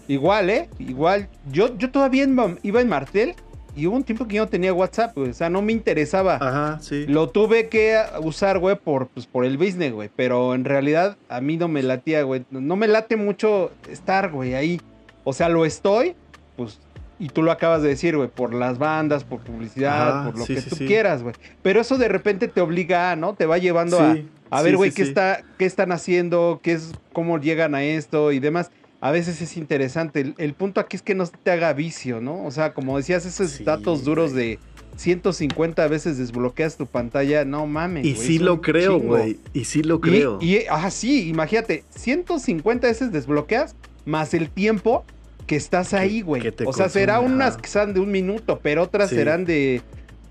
igual, ¿eh? Igual. Yo, yo todavía iba en Martel y hubo un tiempo que yo no tenía WhatsApp, güey. O sea, no me interesaba. Ajá, sí. Lo tuve que usar, güey, por, pues, por el business, güey. Pero en realidad a mí no me latía, güey. No me late mucho estar, güey, ahí. O sea, lo estoy, pues, y tú lo acabas de decir, güey, por las bandas, por publicidad, por lo sí, que sí, tú sí. quieras, güey. Pero eso de repente te obliga, a, ¿no? Te va llevando a, a ver, güey, qué está, qué están haciendo, qué es, cómo llegan a esto y demás. A veces es interesante. El, el punto aquí es que no te haga vicio, ¿no? O sea, como decías, esos Sí, datos duros de 150 veces desbloqueas tu pantalla, no mames. Y sí lo creo, güey. Y sí lo Y- creo. Y, ah, sí, imagínate, 150 veces desbloqueas más el tiempo que estás ahí, güey. O sea, será unas que sean de un minuto, pero otras Sí. serán de,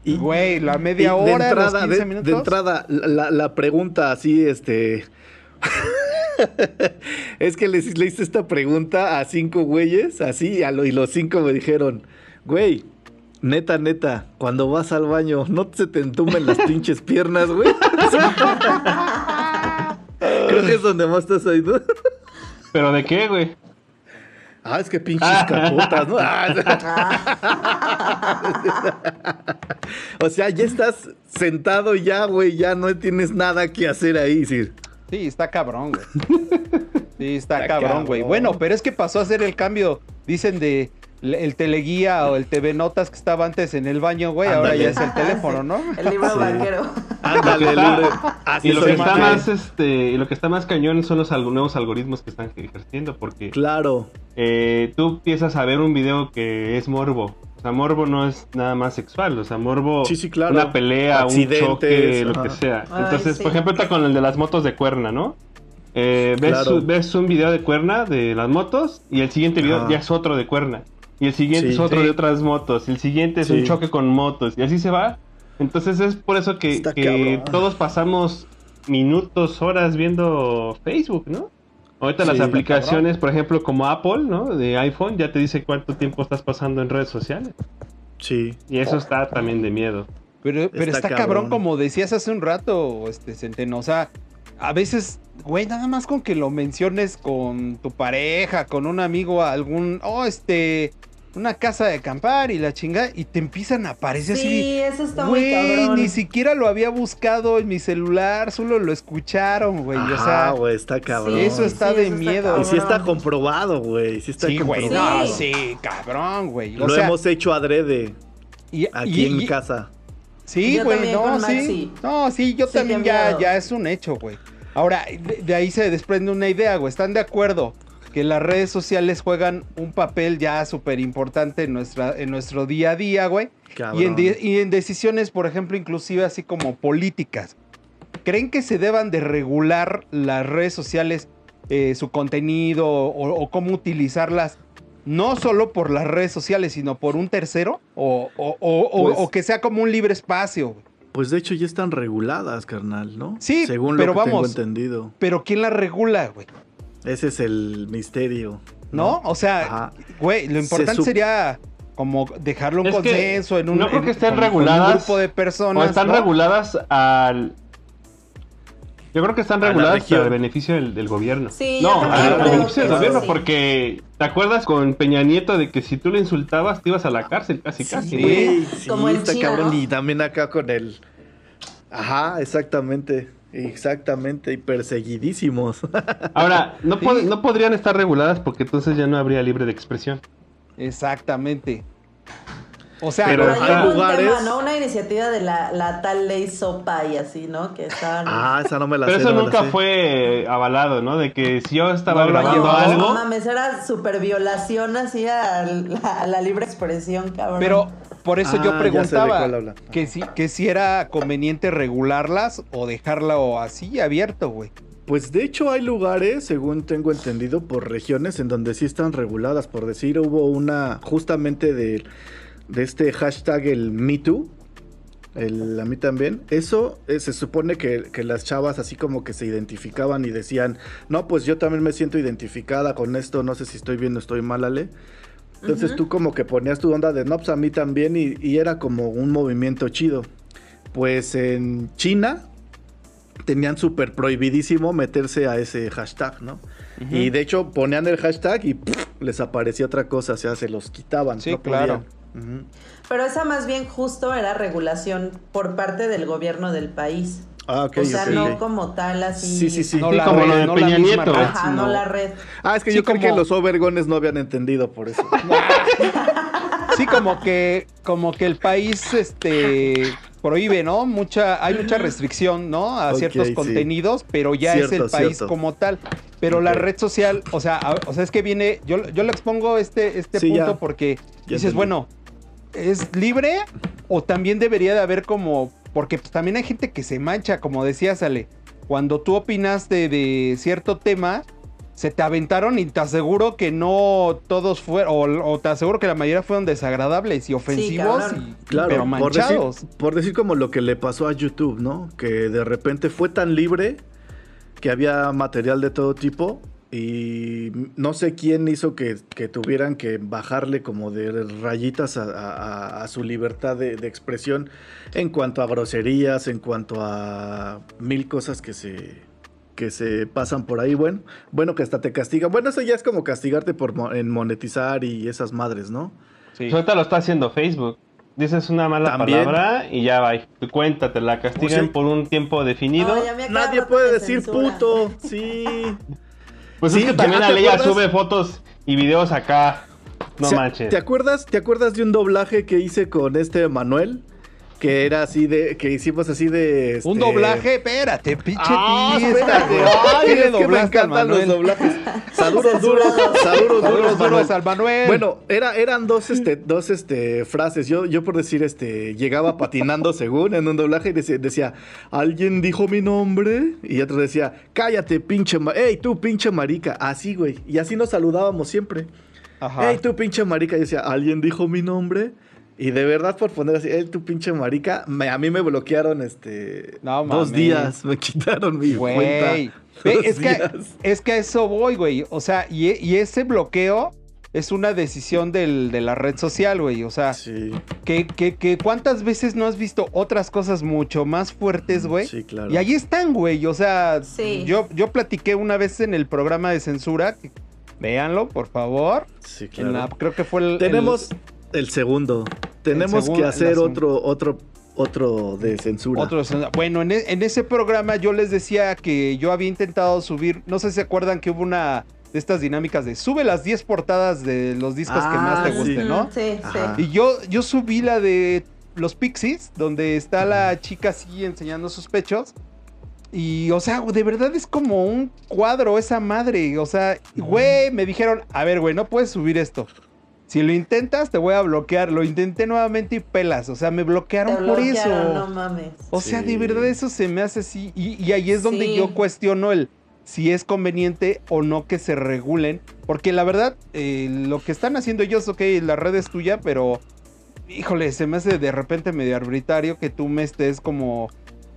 Y- güey, la Y media de hora, entrada, los 15 de, minutos. de entrada, la, la pregunta así, este. es que le hice esta pregunta a cinco güeyes, así, a lo- y los cinco me dijeron, güey, neta, neta, cuando vas al baño, ¿no se te entumen las pinches piernas, güey? Creo que es donde más estás ahí, ¿no? ¿Pero de qué, güey? Ah, es que pinches capotas, ¿no? Ah, o sea, ya estás sentado ya, güey, ya no tienes nada que hacer ahí, sí. Sí, está cabrón, güey. Sí, está, Está cabrón, güey. Bueno, pero es que pasó a ser el cambio, dicen de el teleguía o el TV Notas que estaba antes en el baño, güey, ahora ya es el teléfono, ¿no? El libro Sí. banquero. Ándale. Así Y lo que está más, este, y lo que está más cañón son los nuevos algoritmos que están ejerciendo, porque Claro. eh, tú empiezas a ver un video que es morbo. O sea, morbo no es nada más sexual, o sea, morbo Sí, sí, claro. una pelea, un choque, lo que sea. Ay, Entonces, sí. por ejemplo, está con el de las motos de cuerna, ¿no? Eh, ves, Claro. ves un video de cuerna de las motos y el siguiente video ya es otro de cuerna. Y el siguiente Sí. es otro Sí. de otras motos. Y el siguiente es un choque con motos. Y así se va. Entonces es por eso que, que todos pasamos minutos, horas viendo Facebook, ¿no? Ahorita Sí, las aplicaciones, por ejemplo, como Apple, ¿no? De iPhone, ya te dice cuánto tiempo estás pasando en redes sociales. Sí. Y eso está también de miedo. Pero, pero Está está, cabrón. cabrón. como decías hace un rato, este Centeno. O sea, a veces, güey, nada más con que lo menciones con tu pareja, con un amigo, algún, oh, este, una casa de acampar y la chinga, y te empiezan a aparecer así. Sí, eso está muy Güey, cabrón. ni siquiera lo había buscado en mi celular, solo lo escucharon, güey. o sea, güey, está cabrón. Sí, eso está sí, de eso está miedo. cabrón. Y sí está comprobado, güey. Sí está sí, güey, comprobado. no, Sí. cabrón, güey. Lo sea, hemos hecho adrede y- aquí y- en y- casa. Sí, güey, no, sí. No, sí, yo Sí, también ya, ya es un hecho, güey. Ahora, de, de ahí se desprende una idea, güey. ¿Están de acuerdo que las redes sociales juegan un papel ya súper importante en, nuestra, en nuestro día a día, güey? Y en, de- y en decisiones, por ejemplo, inclusive así como políticas. ¿Creen que se deban de regular las redes sociales, eh, su contenido o, o cómo utilizarlas? No solo por las redes sociales, sino por un tercero, o, o- o- Pues- que sea como un libre espacio. güey. Pues de hecho ya están reguladas, carnal, ¿no? Sí, Según pero lo que vamos. tengo entendido. Pero ¿quién la regula, güey? Ese es el misterio. ¿No? O sea, Ajá. güey, lo importante sería como dejarlo que consenso en un, no creo que en- estén con- con reguladas, un grupo de personas. O están ¿no? reguladas al. Yo creo que están A reguladas para el beneficio del, del gobierno. Sí, no, al, beneficio del gobierno, sí. porque ¿te acuerdas con Peña Nieto de que si tú le insultabas te ibas a la cárcel casi casi? Sí, güey? sí, Como en está China, cabrón. ¿no? Y también acá con el. Ajá, exactamente. Exactamente. Y perseguidísimos. Ahora, no, Sí. pod- no podrían estar reguladas porque entonces ya no habría libre de expresión. Exactamente. O sea, Pero Pero no- hay un lugares- tema, ¿no? Una iniciativa de la, la tal ley sopa y así, ¿no? Que estaban... ah, esa no me la Pero sé. eso no nunca fue avalado, ¿no? De que si yo estaba No grabando llevado. algo. No mames, era super violación así a la, a la libre expresión, cabrón. pero por eso Ah, yo de preguntaba que si, que si era conveniente regularlas o dejarla o así abierto, güey. Pues de hecho hay lugares, según tengo entendido, por regiones en donde sí están reguladas. Por decir, hubo una justamente de, de este hashtag el MeToo. El, a mí también. Eso eh, se supone que, que las chavas así como que se identificaban y decían, no, pues yo también me siento identificada con esto, no sé si estoy bien o estoy mal, Ale. Entonces Ujú. tú como que ponías tu onda de, no, pues a mí también y, y era como un movimiento chido. Pues en China tenían súper prohibidísimo meterse a ese hashtag, ¿no? Y de hecho ponían el hashtag y les aparecía otra cosa, o sea, se los quitaban. Sí, no claro. Pero esa más bien justo era regulación por parte del gobierno del país. Ah, ok, o sea, no como tal así. Sí, sí, sí. No Sí, la como red, lo de no Peña la Nieto. red, Ajá, no la red. Ah, es que Sí, yo creo que como- los overgones no habían entendido por eso. Sí, como que, como que el país, este, prohíbe, ¿no? Mucha, hay mucha restricción, ¿no? A ciertos sí. Pero la Ok. red social, o sea, a- o sea, es que viene, yo, yo le expongo este, este Sí, punto ya. porque Ya dices, entendí. bueno, ¿es libre o también debería de haber como, porque pues, también hay gente que se mancha, como decías, Ale, cuando tú opinaste de cierto tema, se te aventaron y te aseguro que no todos fueron, o, o te aseguro que la mayoría fueron desagradables y ofensivos, y, Claro, pero por decir, manchados. por decir como lo que le pasó a YouTube, ¿no? Que de repente fue tan libre que había material de todo tipo y no sé quién hizo que, que tuvieran que bajarle como de rayitas a, a- a su libertad de, de expresión en cuanto a groserías, en cuanto a mil cosas que se que se pasan por ahí, bueno, bueno que hasta te castigan. Bueno, eso ya es como castigarte por mo- en monetizar y esas madres, ¿no? Sí. Pues ahorita lo está haciendo Facebook. Dices una mala También. palabra y ya va. Tu cuenta te la castigan Pues sí. por un tiempo definido. Nadie puede decir censuran. puto, sí. Pues Sí, es que también ¿te la ley ya acuerdas? sube fotos y videos acá. No manches. ¿Te acuerdas, ¿Te acuerdas de un doblaje que hice con este Manuel? Que era así de, que hicimos así de. Un este- doblaje, espérate, pinche Ah, espérate. güey. Ay, ¿Qué le es que me encantan los doblajes. Saludos duros, saludos duros, duros al Manuel. Bueno, era, eran dos, este, dos este, frases. Yo, yo por decir, este, llegaba patinando según en un doblaje y decía, decía, ¿alguien dijo mi nombre? Y otro decía, cállate, pinche, ma ey, tú, pinche marica. Así, güey. Y así nos saludábamos siempre. Ajá. Ey, tú, pinche marica. Y decía, ¿alguien dijo mi nombre? Y de verdad, por poner así, ey, tú, pinche marica, me- a mí me bloquearon, este, No dos días. Me quitaron mi Güey. cuenta. Ve, es, que, es que a eso voy, güey. O sea, y, y ese bloqueo es una decisión del- de la red social, güey. O sea, Sí, que, que, que cuántas veces no has visto otras cosas mucho más fuertes, güey. sí, claro. Y ahí están, güey. O sea, Sí. yo, yo platiqué una vez en el programa de censura. véanlo, por favor. Sí, claro. la- creo que fue el. Tenemos el segundo. Tenemos segundo, que el hacer otro, otro, otro de el- censura. otro censura. Bueno, en, e- en ese programa yo les decía que yo había intentado subir. No sé si se acuerdan que hubo una de estas dinámicas de sube las 10 portadas de los discos que más te Ah, sí. gusten, ¿no? Sí, Ajá. sí. Y yo, yo subí la de los Pixies, donde está la chica así enseñando sus pechos. Y, o sea, de verdad es como un cuadro esa madre. O sea, güey, me dijeron, a ver, güey, no puedes subir esto. Si lo intentas, te voy a bloquear. Lo intenté nuevamente y pelas. O sea, me Te bloquearon por bloquearon, eso. No mames. O sea, de verdad eso se me hace así. Y, y ahí es donde Sí. yo cuestiono el si es conveniente o no que se regulen. Porque la verdad, eh, lo que están haciendo ellos, ok, la red es tuya, pero híjole, se me hace de repente medio arbitrario que tú me estés como,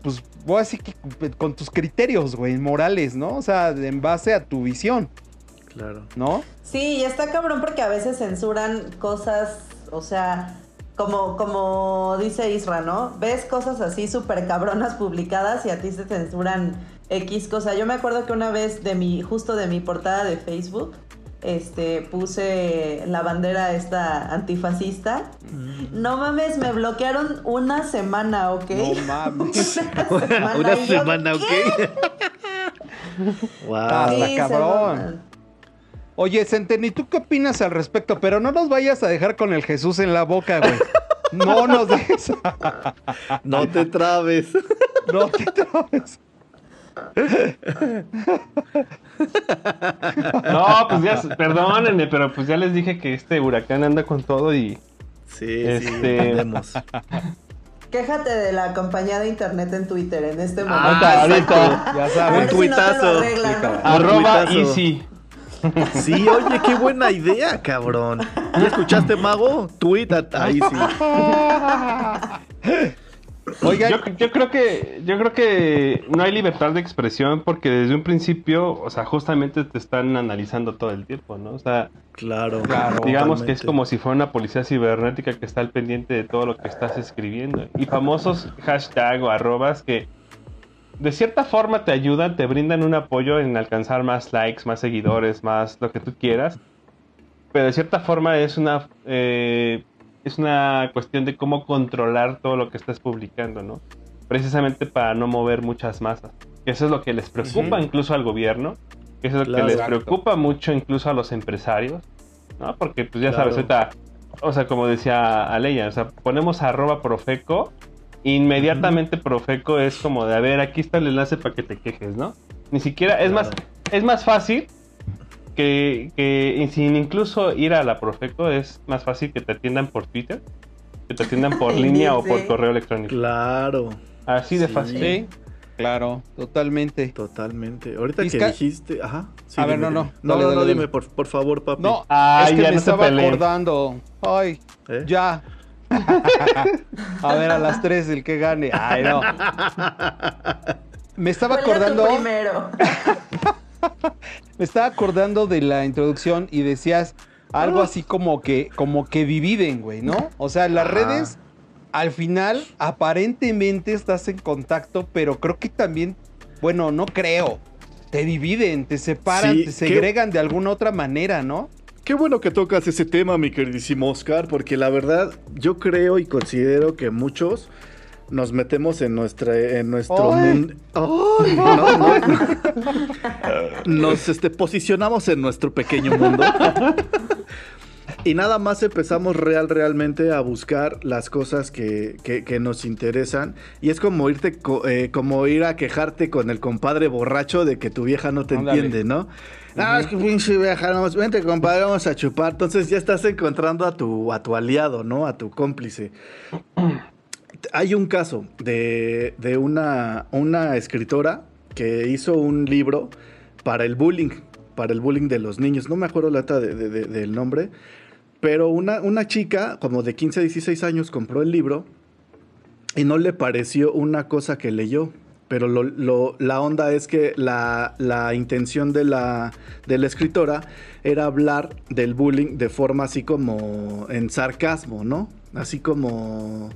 pues voy a decir que con tus criterios, güey, morales, ¿no? O sea, en base a tu visión, Claro. ¿no? Sí, y está cabrón porque a veces censuran cosas, O sea, como, como dice Isra, ¿no? Ves cosas así súper cabronas publicadas y a ti se censuran X cosa. Yo me acuerdo que una vez de mi, justo de mi portada de Facebook, este, puse la bandera esta antifascista. Mm. No mames, me bloquearon una semana, ¿ok? No mames. Una Y yo, semana, ¿ok? wow. Está Sí, cabrón. Oye, Centeno, ¿y tú qué opinas al respecto? Pero no nos vayas a dejar con el Jesús en la boca, güey. No nos dejes. No te trabes. No te trabes. No, pues ya, perdónenme, pero pues ya les dije que este huracán anda con todo y Sí, sí, Este- entendemos. Quéjate de la compañía de internet en Twitter en este momento. Ah, ahorita. Ya sabes. un tuitazo. arroba tuitazo. easy. Sí, oye, qué buena idea, cabrón. ¿Ya escuchaste, Mago? Tweet at- ahí sí. Oigan, Yo, yo creo que yo creo que no hay libertad de expresión porque desde un principio, o sea, justamente te están analizando todo el tiempo, ¿no? O sea, Claro. Claro. digamos que es como si fuera una policía cibernética que está al pendiente de todo lo que estás escribiendo. Y famosos hashtag o arrobas que de cierta forma te ayudan, te brindan un apoyo en alcanzar más likes, más seguidores, más lo que tú quieras. Pero de cierta forma es una eh, es una cuestión de cómo controlar todo lo que estás publicando, ¿no? Precisamente para no mover muchas masas. Eso es lo que les preocupa incluso al gobierno, eso es lo Claro. que les Exacto. preocupa mucho incluso a los empresarios, ¿no? Porque pues ya Claro. sabes, ahorita, o sea, como decía Aleya, o sea, ponemos arroba profeco, inmediatamente profeco es como de, a ver, aquí está el enlace para que te quejes, ¿no? Ni siquiera, es más, es más fácil que, que sin incluso ir a la Profeco, es más fácil que te atiendan por Twitter, que te atiendan por línea o por correo electrónico. Claro, Así de Sí. fácil. sí, claro, totalmente. totalmente. Ahorita que Vizca- dijiste. Ajá. sí, A ver, dime, no, no. No, dale, no, dale, no, dime, por, por favor, papi. No, Ay, es que ya me no estaba acordando. Ay, ¿Eh? ya. a ver, a las tres el que gane. Ay, no. Me estaba acordando. primero. Me estaba acordando de la introducción y decías algo así como que, como que dividen, güey, ¿no? O sea, las Ajá. redes, al final, aparentemente estás en contacto, pero creo que también, bueno, no creo. Te dividen, te separan, Sí, te ¿qué? segregan de alguna otra manera, ¿no? Qué bueno que tocas ese tema, mi queridísimo Oscar, porque la verdad yo creo y considero que muchos nos metemos en nuestra en nuestro mundo. ¡Ay! No, no, no. Nos este, posicionamos en nuestro pequeño mundo. Y nada más empezamos real, realmente a buscar las cosas que, que- que nos interesan. Y es como irte, co- eh, como ir a quejarte con el compadre borracho de que tu vieja no te Ándale. entiende, ¿no? Ah, es que pinche vieja, no, vente compadre, vamos a chupar. Entonces ya estás encontrando a tu, a tu aliado, ¿no? A tu cómplice. Hay un caso de, de una, una escritora que hizo un libro para el bullying, para el bullying de los niños. No me acuerdo la de- de- del nombre, pero una, una chica como de 15, 16 años compró el libro y no le pareció una cosa que leyó. Pero lo- la onda es que la, la intención de la, de la escritora era hablar del bullying de forma así como en sarcasmo, ¿no? Así como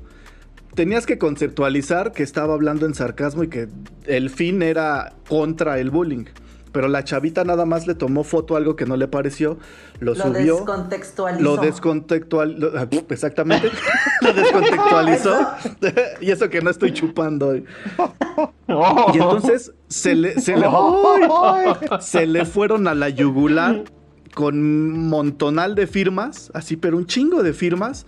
tenías que conceptualizar que estaba hablando en sarcasmo y que el fin era contra el bullying. Pero la chavita nada más le tomó foto a algo que no le pareció, lo, Lo subió, descontextualizó. lo descontextual, lo- ah, exactamente, lo descontextualizó y eso que no estoy chupando. hoy. Y entonces se le, se le, se le fueron a la yugular con un montonal de firmas, así, pero un chingo de firmas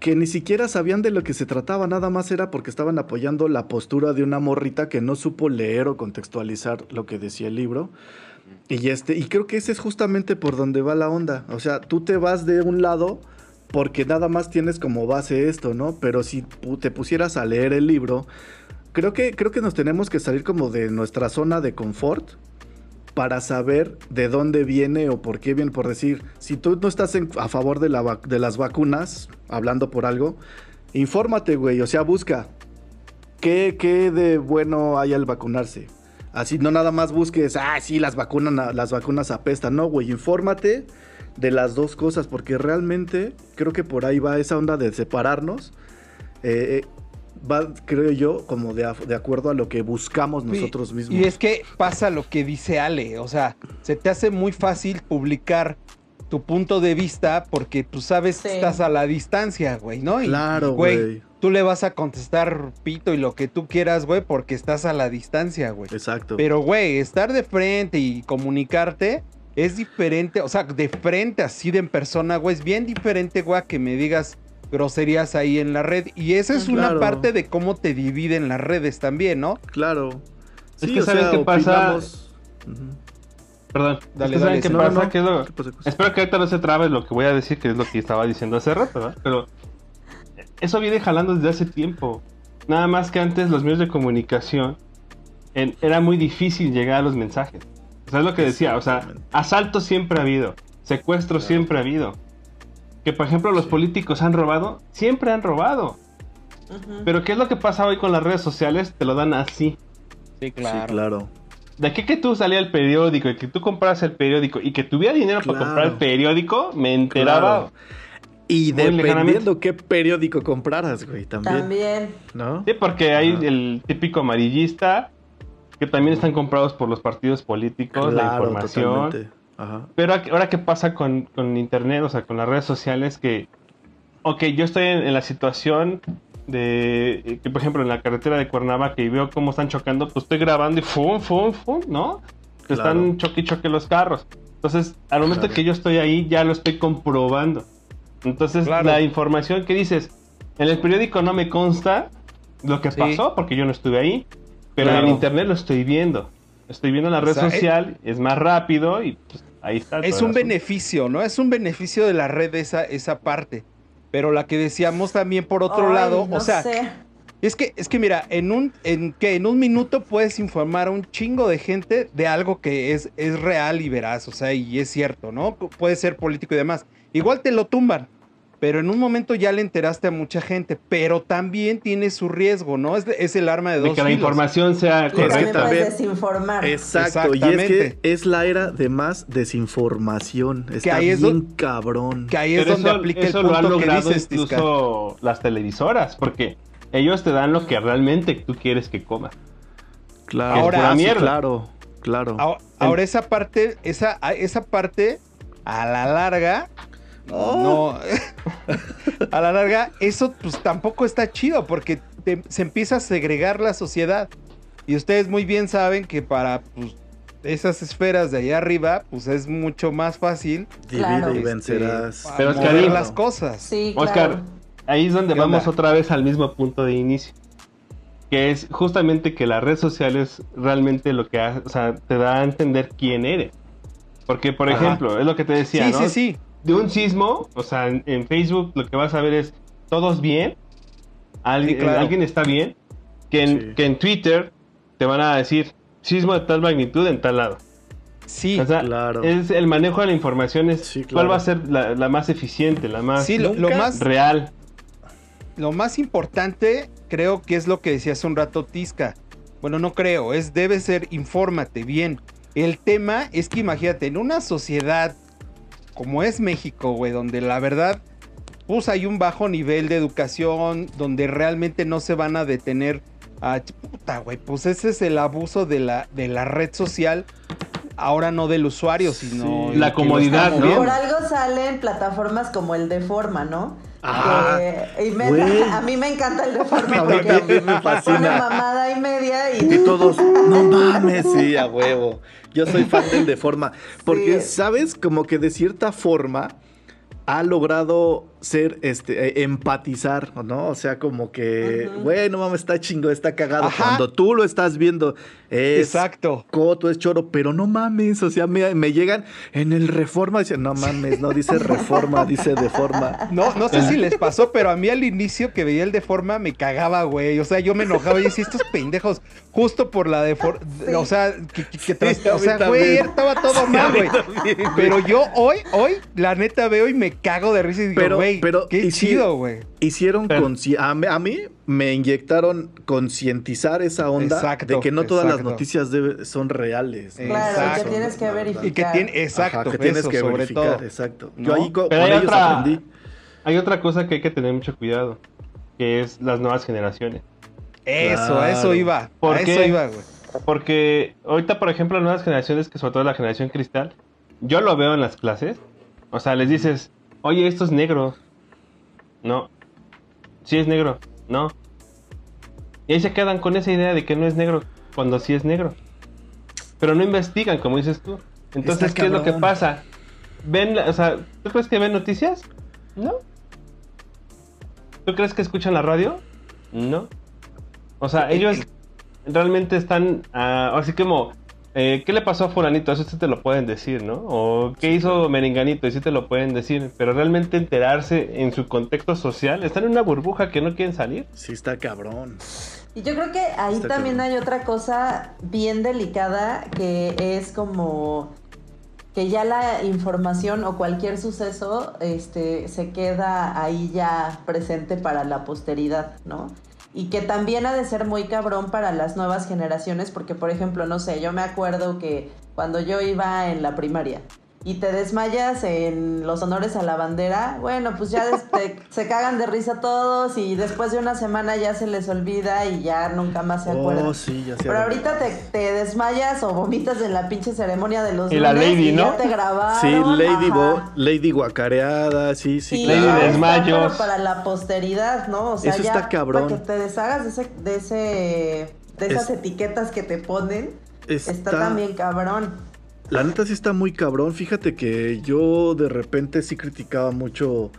que ni siquiera sabían de lo que se trataba, nada más era porque estaban apoyando la postura de una morrita que no supo leer o contextualizar lo que decía el libro. Y este, y creo que ese es justamente por donde va la onda. O sea, tú te vas de un lado porque nada más tienes como base esto, ¿no? Pero si te pusieras a leer el libro, creo que, creo que nos tenemos que salir como de nuestra zona de confort para saber de dónde viene o por qué viene. Por decir, si tú no estás a favor de las vacunas, hablando por algo, infórmate, güey. O sea, busca qué, qué de bueno hay al vacunarse. Así no nada más busques, ah, sí, las vacunas, las vacunas apestan. No, güey, infórmate, de las dos cosas, porque realmente creo que por ahí va esa onda de separarnos. eh, eh, va, creo yo, como de, acuerdo a lo que buscamos nosotros mismos. Y es que pasa lo que dice Ale, o sea, se te hace muy fácil publicar tu punto de vista porque tú sabes Sí. que estás a la distancia, güey, ¿no? Y, Claro, güey. Tú le vas a contestar pito y lo que tú quieras, güey, porque estás a la distancia, güey. Exacto. Pero, güey, estar de frente y comunicarte es diferente, o sea, de frente, así de en persona, güey, es bien diferente, güey, a que me digas groserías ahí en la red. Y esa es una parte de cómo te dividen las redes también, ¿no? claro. Es que ¿saben qué pasa? Perdón. Dale, es que dale, ¿saben qué sí. No, pasa? no, no. Que es lo- ¿Qué pasa, cosa? Espero que ahorita no se trabe lo que voy a decir, que es lo que estaba diciendo hace rato, ¿verdad? Pero eso viene jalando desde hace tiempo. Nada más que antes los medios de comunicación en- era muy difícil llegar a los mensajes. O sea, es lo que decía, o sea, asaltos siempre ha habido, secuestros siempre ha habido. Que por ejemplo los políticos han robado, siempre han robado. Pero ¿qué es lo que pasa hoy con las redes sociales? Te lo dan así. Sí, Sí, claro. De aquí que tú salías el periódico y que tú compraras el periódico y que tuviera dinero para Claro. comprar el periódico, me enteraba. Claro. Y dependiendo qué periódico compraras, güey, también. También. ¿No? Sí, porque hay el típico amarillista que también están comprados por los partidos políticos, la Claro, información. totalmente. Ajá. Pero ahora qué pasa con, con internet, o sea, con las redes sociales que, ok, yo estoy en, en la situación de, eh, que por ejemplo en la carretera de Cuernavaca y veo cómo están chocando, pues estoy grabando y fum, fum, fum, ¿no? Claro. Están choque y choque los carros. Entonces, al momento Claro. que yo estoy ahí, ya lo estoy comprobando. Entonces, Claro. la información que dices, en el periódico no me consta lo que Sí. pasó porque yo no estuve ahí, pero en internet lo estoy viendo. Estoy viendo en la O red sea, social, es más rápido y pues, ahí está. Es un beneficio, ¿no? Es un beneficio de la red esa, esa parte. Pero la que decíamos también por otro Ay, lado, no o sea, sé. es que, es que mira, en un, en que en un minuto puedes informar a un chingo de gente de algo que es, es real y veraz, o sea, y es cierto, ¿no? Puede ser político y demás. Igual te lo tumban, pero en un momento ya le enteraste a mucha gente, pero también tiene su riesgo, ¿no? Es, es el arma de de dos que la información sea correcta. desinformar. Exacto, y es que Exactamente. es la era de más desinformación. Está ahí es bien cabrón. Que ahí es Pero donde eso, aplica eso el lo han punto que logrado dices, Tisca. incluso las televisoras, porque ellos te dan lo que realmente tú quieres que comas. Claro, Ahora- Ah, sí, mierda. claro, claro. Ahora, ahora esa parte, esa, esa parte, a la larga, no, a la larga, eso pues tampoco está chido porque te- se empieza a segregar la sociedad. Y ustedes muy bien saben que para pues, esas esferas de allá arriba, pues es mucho más fácil Divide Claro. y este, vencerás. Mover Oscarín, las cosas. Sí, Oscar, ahí es donde ¿Qué vamos onda? otra vez al mismo punto de inicio. Que es justamente que las redes sociales realmente lo que hace, o sea, te da a entender quién eres. Porque, por Ajá. ejemplo, es lo que te decía, sí, ¿no? sí, sí. De un sismo, o sea, en, en Facebook lo que vas a ver es todos bien, alguien, Sí, claro. alguien está bien, que en, Sí. que en Twitter te van a decir sismo de tal magnitud en tal lado. Sí, O sea, claro. es el manejo de la información es Sí, cuál va a ser la, la más eficiente, la más sí, lo, más, real. lo más importante creo que es lo que decía hace un rato Tisca. Bueno, no creo, es debe ser infórmate bien. El tema es que imagínate, en una sociedad como es México, güey, donde la verdad, pues hay un bajo nivel de educación, donde realmente no se van a detener a... Puta, güey, pues ese es el abuso de la, de la red social, ahora no del usuario, sino... Sí. La comodidad, ¿no? Por algo salen plataformas como el de Forma, ¿no? Ah, Que- y me- a mí me encanta el de Forma. A mí también me fascina. mamada y media y... Y todos, no mames, sí, a huevo. Yo soy fan del de forma. Porque, Sí. ¿sabes? Como que de cierta forma ha logrado ser, este, eh, empatizar, ¿no? O sea, como que, Ujú. güey, no mames, está chingo, está cagado. Ajá. Cuando tú lo estás viendo, es Exacto. coto, es choro, pero no mames, o sea, me, me llegan en el reforma, dicen, no mames, no dice reforma, dice de forma. No, no sé si les pasó, pero a mí al inicio que veía el de forma me cagaba, güey. O sea, yo me enojaba y decía, estos pendejos, justo por la de forma. Sí. O sea, que, que- que tras- Sí, a o sea, güey, estaba todo Sí, mal, güey. Pero yo hoy, hoy, la neta veo y me cago de risa y digo, güey, Güey, Pero, qué chido, güey. Hicieron Pero- a, mí, a mí me inyectaron concientizar esa onda Exacto, de que no todas las noticias son reales. ¿no? Claro, Exacto. que tienes que verdad. Y verificar. que tiene, exacto, Ajá, que tienes eso, que sobre verificar, todo. exacto. ¿No? Yo ahí con hay ellos otra- aprendí. Hay otra cosa que hay que tener mucho cuidado, que es las nuevas generaciones. Eso, a eso iba. ¿Por a qué? eso iba, güey. Porque ahorita, por ejemplo, las nuevas generaciones, que sobre todo la generación cristal, yo lo veo en las clases. O sea, les dices, oye, esto es negro. No. Sí es negro. No. Y ahí se quedan con esa idea de que no es negro cuando sí es negro. Pero no investigan, como dices tú. Entonces, Está ¿qué es lo que pasa? Ven, o sea, ¿tú crees que ven noticias? No. ¿Tú crees que escuchan la radio? No. O sea, ellos realmente están ah, así como eh, ¿qué le pasó a fulanito? Eso sí te lo pueden decir, ¿no? O ¿qué hizo Merenganito? Y sí te lo pueden decir, pero realmente enterarse en su contexto social, están en una burbuja que no quieren salir. Sí, está cabrón. Y yo creo que ahí Está también cabrón. hay otra cosa bien delicada que es como que ya la información o cualquier suceso este, se queda ahí ya presente para la posteridad, ¿no? Y que también ha de ser muy cabrón para las nuevas generaciones, porque por ejemplo, no sé, yo me acuerdo que cuando yo iba en la primaria y te desmayas en los honores a la bandera, bueno, pues ya te- se cagan de risa todos y después de una semana ya se les olvida y ya nunca más se acuerdan. Oh, sí, ya sé. Pero ahorita te, te desmayas o vomitas en la pinche ceremonia de los Y la lady, y ¿no? ya te grabaron. Sí, Lady. Bo- Lady Guacareada, sí, sí. Lady claro. está, Desmayos. pero para la posteridad, ¿no? O sea, Eso ya está cabrón. para que te deshagas de, ese, de, ese, de esas Es- etiquetas que te ponen, está, Está- también cabrón. La neta sí está muy cabrón. Fíjate que yo de repente sí criticaba mucho.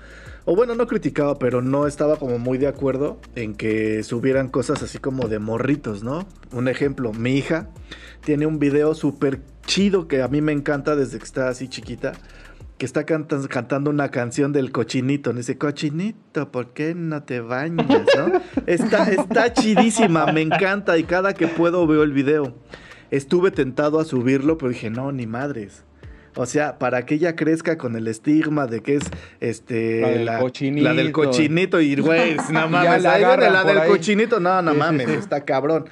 O bueno, no criticaba, pero no estaba como muy de acuerdo en que subieran cosas así como de morritos, ¿no? Un ejemplo, mi hija tiene un video súper chido que a mí me encanta desde que está así chiquita. Que está canta- cantando una canción del cochinito. Dice, cochinito, ¿por qué no te bañas? ¿no? Está, está chidísima, me encanta. Y cada que puedo veo el video. Estuve tentado a subirlo, pero dije, no, ni madres. O sea, para que ella crezca con el estigma de que es este La del la, cochinito. la del cochinito y güey, no mames, la ahí viene la del ahí. cochinito, no, no mames, está cabrón.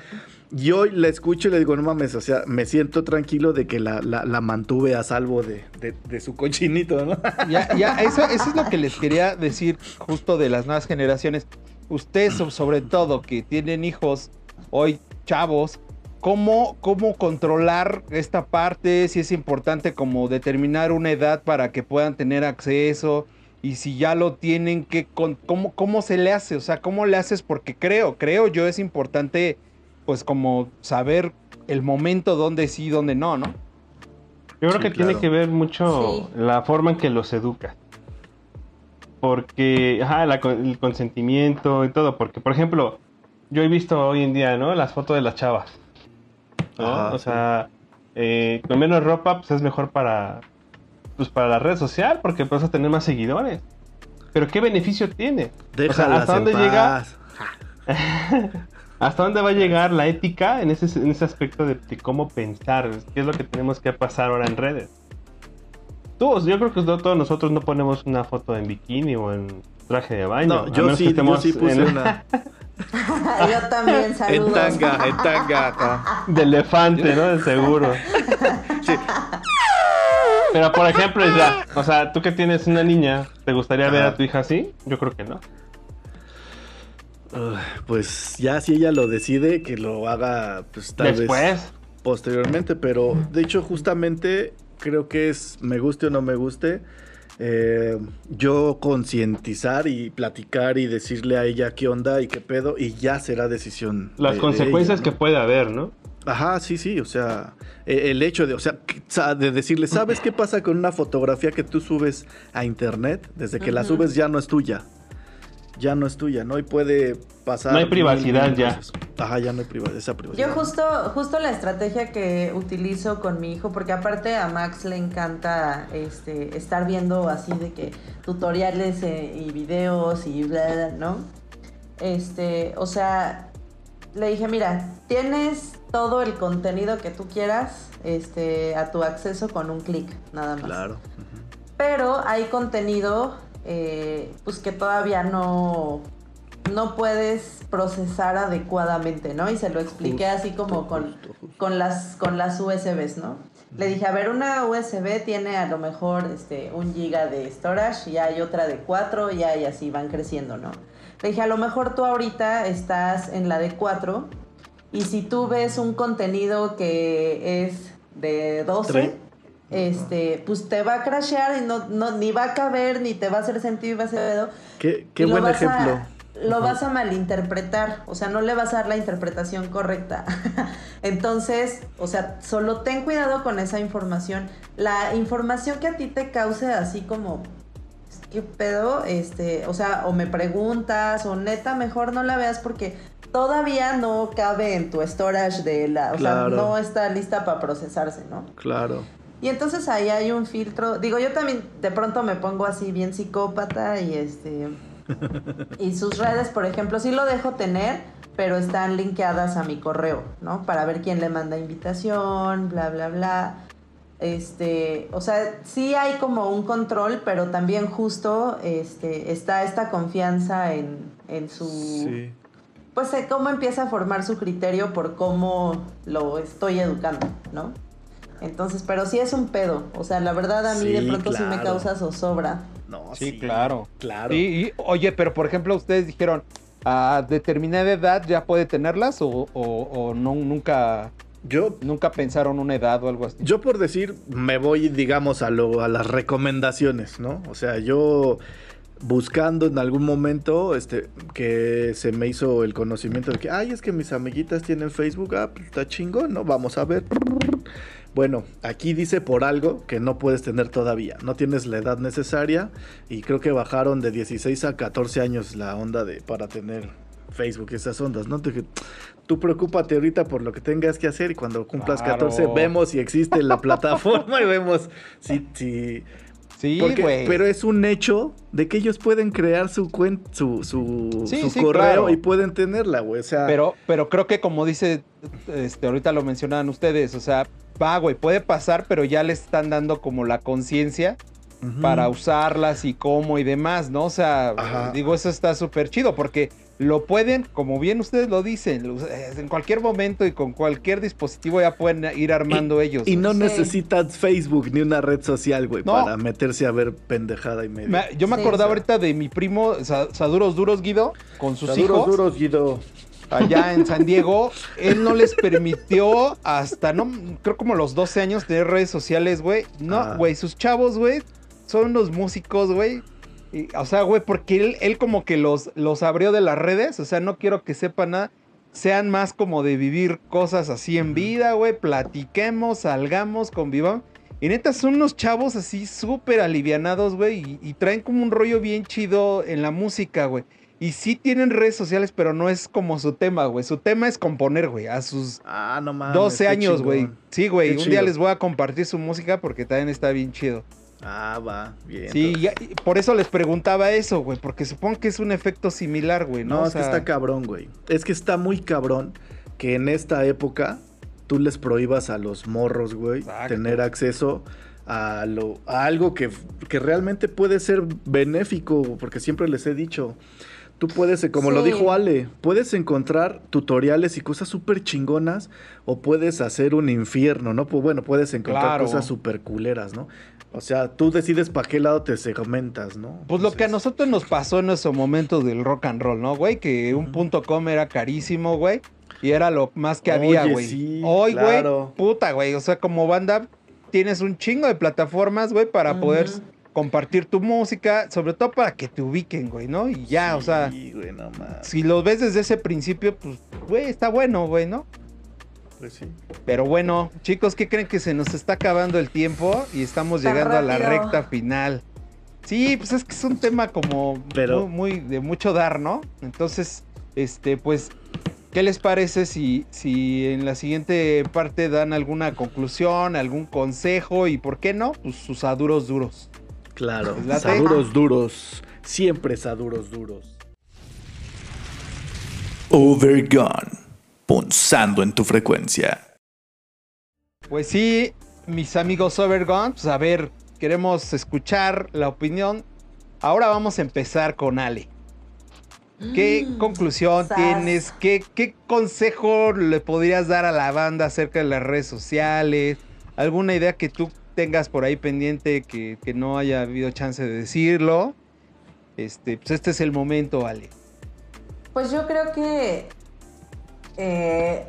Y hoy la escucho y le digo, no mames, o sea, me siento tranquilo de que la, la, la mantuve a salvo de, de, de su cochinito, ¿no? Ya, ya, eso, eso es lo que les quería decir justo de las nuevas generaciones. Ustedes, so- sobre todo, que tienen hijos hoy, chavos, ¿cómo, ¿cómo controlar esta parte? Si es importante como determinar una edad para que puedan tener acceso. Y si ya lo tienen, ¿qué, con, cómo, ¿cómo se le hace? O sea, ¿cómo le haces? Porque creo, creo yo es importante, pues como saber el momento donde sí, donde no, ¿no? Yo creo Sí, que tiene que ver mucho Sí. la forma en que los educa. Porque, ajá, la el consentimiento y todo. Porque, por ejemplo, yo he visto hoy en día, ¿no? Las fotos de las chavas. ¿No? Ajá, o sea, eh, con menos ropa, pues es mejor para, pues, para la red social, porque vas a tener más seguidores. Pero ¿qué beneficio tiene? Déjalas ¿hasta dónde llega? ¿Hasta dónde va a llegar la ética en ese, en ese aspecto de, de cómo pensar? ¿Qué es lo que tenemos que pasar ahora en redes? Todos, yo creo que todos nosotros no ponemos una foto en bikini o en traje de baño. No, yo sí, yo sí puse en- una Yo también, en saludos. tanga, en tanga acá. de elefante, ¿no? De seguro. Sí. Pero por ejemplo, ya, o sea, tú que tienes una niña, ¿te gustaría ver a tu hija así? Yo creo que no. Ugh, Pues ya si ella lo decide, que lo haga pues tal vez Después, posteriormente, pero de hecho justamente creo que es, me guste o no me guste, eh, yo concientizar y platicar y decirle a ella qué onda y qué pedo y ya será decisión. las de- de consecuencias que ¿no? puede haber, ¿no? Ajá, sí, sí, o sea, eh, el hecho de, o sea, de decirle, ¿sabes qué pasa con una fotografía que tú subes a internet? Desde que la subes ya no es tuya. Ya no es tuya, ¿no? Y puede pasar. No hay privacidad ya. Ajá, ya no hay privacidad, esa privacidad. Yo justo, justo la estrategia que utilizo con mi hijo, porque aparte a Max le encanta este, estar viendo así de que tutoriales eh, y videos y bla, bla, ¿no? Este, o sea, le dije, mira, tienes todo el contenido que tú quieras este, a tu acceso con un clic, nada más. Claro. Pero hay contenido eh, pues que todavía no, no puedes procesar adecuadamente, ¿no? Y se lo expliqué así como con, con, las, con las USBs, ¿no? Le dije, a ver, una USB tiene a lo mejor este, un giga de storage y hay otra de 4 y hay así van creciendo, ¿no? Le dije, a lo mejor tú ahorita estás en la de 4 y si tú ves un contenido que es de 12, este, pues te va a crashear y no, no, ni va a caber, ni te va a hacer sentido y va a ser... Qué, qué buen ejemplo lo vas a malinterpretar, o sea, no le vas a dar la interpretación correcta. Entonces, o sea, solo ten cuidado con esa información. La información que a ti te cause así como, ¿qué pedo? Este, o sea, o me preguntas, o neta, mejor no la veas porque todavía no cabe en tu storage de la, o sea, no está lista para procesarse, ¿no? Claro. Y entonces ahí hay un filtro. Digo, yo también de pronto me pongo así bien psicópata y este y sus redes, por ejemplo, sí lo dejo tener, pero están linkeadas a mi correo, ¿no? Para ver quién le manda invitación, bla, bla, bla. Este, o sea, sí hay como un control, pero también justo este, está esta confianza en, en su... Sí. Pues cómo empieza a formar su criterio por cómo lo estoy educando, ¿no? Entonces, pero sí es un pedo. O sea, la verdad a mí de pronto sí me causa zozobra. No, sí, claro. Claro. Y, oye, pero por ejemplo, ustedes dijeron, a determinada edad ya puede tenerlas o, no, nunca... Yo, ¿Nunca pensaron una edad o algo así? Yo por decir, me voy, digamos, a, lo, a las recomendaciones, ¿no? O sea, yo buscando en algún momento este que se me hizo el conocimiento de que, ay, es que mis amiguitas tienen Facebook, ah, pues está chingón, ¿no? Vamos a ver. Bueno, aquí dice por algo que no puedes tener todavía. No tienes la edad necesaria y creo que bajaron de 16 a 14 años la onda de para tener Facebook, esas ondas, ¿no? tú preocúpate ahorita por lo que tengas que hacer y cuando cumplas 14 vemos si existe la plataforma y vemos si, si Sí, güey. Pero es un hecho de que ellos pueden crear su su, su, correo y pueden tenerla, güey. O sea. Pero, pero creo que como dice, este, ahorita lo mencionaban ustedes, o sea, va, güey, puede pasar, pero ya le están dando como la conciencia para usarlas y cómo y demás, ¿no? O sea, digo, eso está súper chido porque lo pueden, como bien ustedes lo dicen, en cualquier momento y con cualquier dispositivo ya pueden ir armando ellos. Y no necesitas Facebook ni una red social, güey, para meterse a ver pendejada y media. yo me acordaba ahorita de mi primo, Saduros Duros Guido, con sus Saduros hijos. Duros Guido allá en San Diego, él no les permitió hasta, no, creo como los 12 años tener redes sociales, güey. No, ah. güey, sus chavos, güey, son unos músicos, güey. O sea, güey, porque él, él como que los, los abrió de las redes, o sea, no quiero que sepan nada. Sean más como de vivir cosas así en vida, güey. Platiquemos, salgamos, convivamos. Y neta, son unos chavos así súper alivianados, güey. Y, y, traen como un rollo bien chido en la música, güey. Y sí tienen redes sociales, pero no es como su tema, güey. Su tema es componer, güey, a sus ah, no mames, 12 años, güey. Sí, güey. Un día les voy a compartir su música porque también está bien chido. Ah, va, bien. Sí, por eso les preguntaba eso, güey, porque supongo que es un efecto similar, güey, ¿no? No, es que está cabrón, güey. Es que está muy cabrón que en esta época tú les prohíbas a los morros, güey, tener acceso a, lo, a algo que, que realmente puede ser benéfico, porque siempre les he dicho, Tú puedes, eh, como lo dijo Ale, puedes encontrar tutoriales y cosas súper chingonas o puedes hacer un infierno, ¿no? Pues bueno, puedes encontrar cosas súper culeras, ¿no? O sea, tú decides para qué lado te segmentas, ¿no? Pues lo que a nosotros nos pasó en ese momento del rock and roll, ¿no, güey? Que un punto com era carísimo, güey. Y era lo más que había, güey. Sí, Hoy, güey, puta, güey. O sea, como banda tienes un chingo de plataformas, güey, para poder compartir tu música, sobre todo para que te ubiquen, güey, ¿no? Y ya, o sea, güey, no si lo ves desde ese principio, pues, güey, está bueno, güey, ¿no? Pues sí. Pero bueno, chicos, ¿qué creen que se nos está acabando el tiempo y estamos llegando a la recta final? Sí, pues es que es un tema como Pero... muy, de mucho dar, ¿no? Entonces, este, pues, ¿qué les parece si, si en la siguiente parte dan alguna conclusión, algún consejo y por qué no? Pues sus aduros duros. Claro, saduros duros, siempre saduros duros. Overgone, punzando en tu frecuencia. Pues sí, mis amigos Overgone, pues a ver, queremos escuchar la opinión Ahora vamos a empezar con Ale. ¿Qué Mm, conclusión sas. tienes? ¿Qué, ¿Qué consejo le podrías dar a la banda acerca de las redes sociales? ¿Alguna idea que tú tengas por ahí pendiente que, que no haya habido chance de decirlo? Este, pues este es el momento, Ale. Pues yo creo que eh,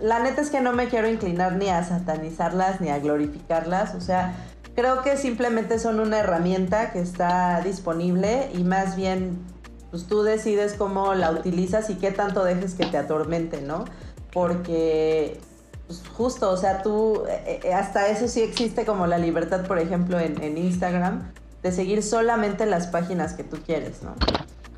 la neta es que no me quiero inclinar ni a satanizarlas ni a glorificarlas. O sea, creo que simplemente son una herramienta que está disponible y más bien pues tú decides cómo la utilizas y qué tanto dejes que te atormente, ¿no? Porque pues, justo, o sea, tú, eh, eh, hasta eso sí existe como la libertad, por ejemplo, en, en Instagram, de seguir solamente las páginas que tú quieres, ¿no?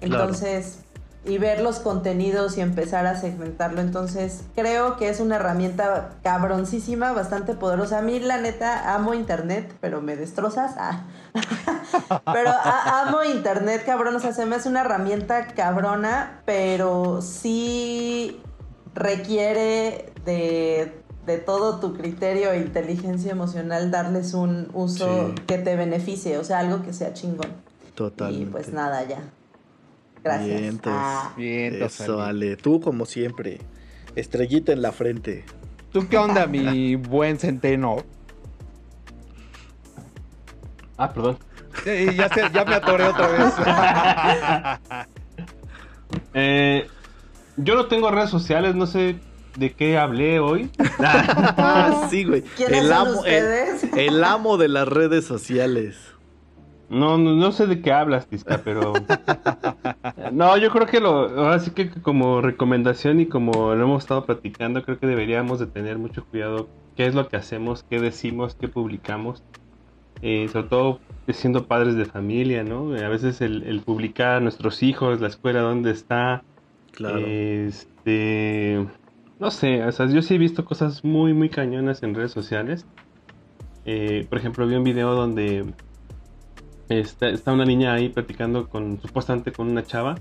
Entonces, y ver los contenidos y empezar a segmentarlo. Entonces, creo que es una herramienta cabroncísima, bastante poderosa. A mí, la neta, amo Internet, pero me destrozas. Ah. pero amo Internet, cabrón. O sea, se me hace una herramienta cabrona, pero sí requiere de, de todo tu criterio e inteligencia emocional darles un uso Sí. que te beneficie, o sea, algo que sea chingón. Totalmente. Y pues nada, ya. Gracias. Vientos. Ah. Bien, Eso, Ale. Tú, como siempre, estrellita en la frente. ¿Tú qué onda, mi buen centeno? Ah, perdón. Ya, se- ya me atoré otra vez. Eh, yo no tengo redes sociales, no sé de qué hablé hoy. Ah, sí, güey. ¿Quiénes El son amo, el, ustedes? el amo de las redes sociales. No, no, no sé de qué hablas, Tisca, pero... No, yo creo que lo... Ahora sí que como recomendación y como lo hemos estado platicando, creo que deberíamos de tener mucho cuidado qué es lo que hacemos, qué decimos, qué publicamos. Eh, sobre todo siendo padres de familia, ¿no? A veces el, el publicar a nuestros hijos, la escuela, dónde está, Claro. Este. No sé, o sea, yo sí he visto cosas muy, muy cañonas en redes sociales. Eh, por ejemplo, vi un video donde está, está una niña ahí platicando con, supuestamente con una chava,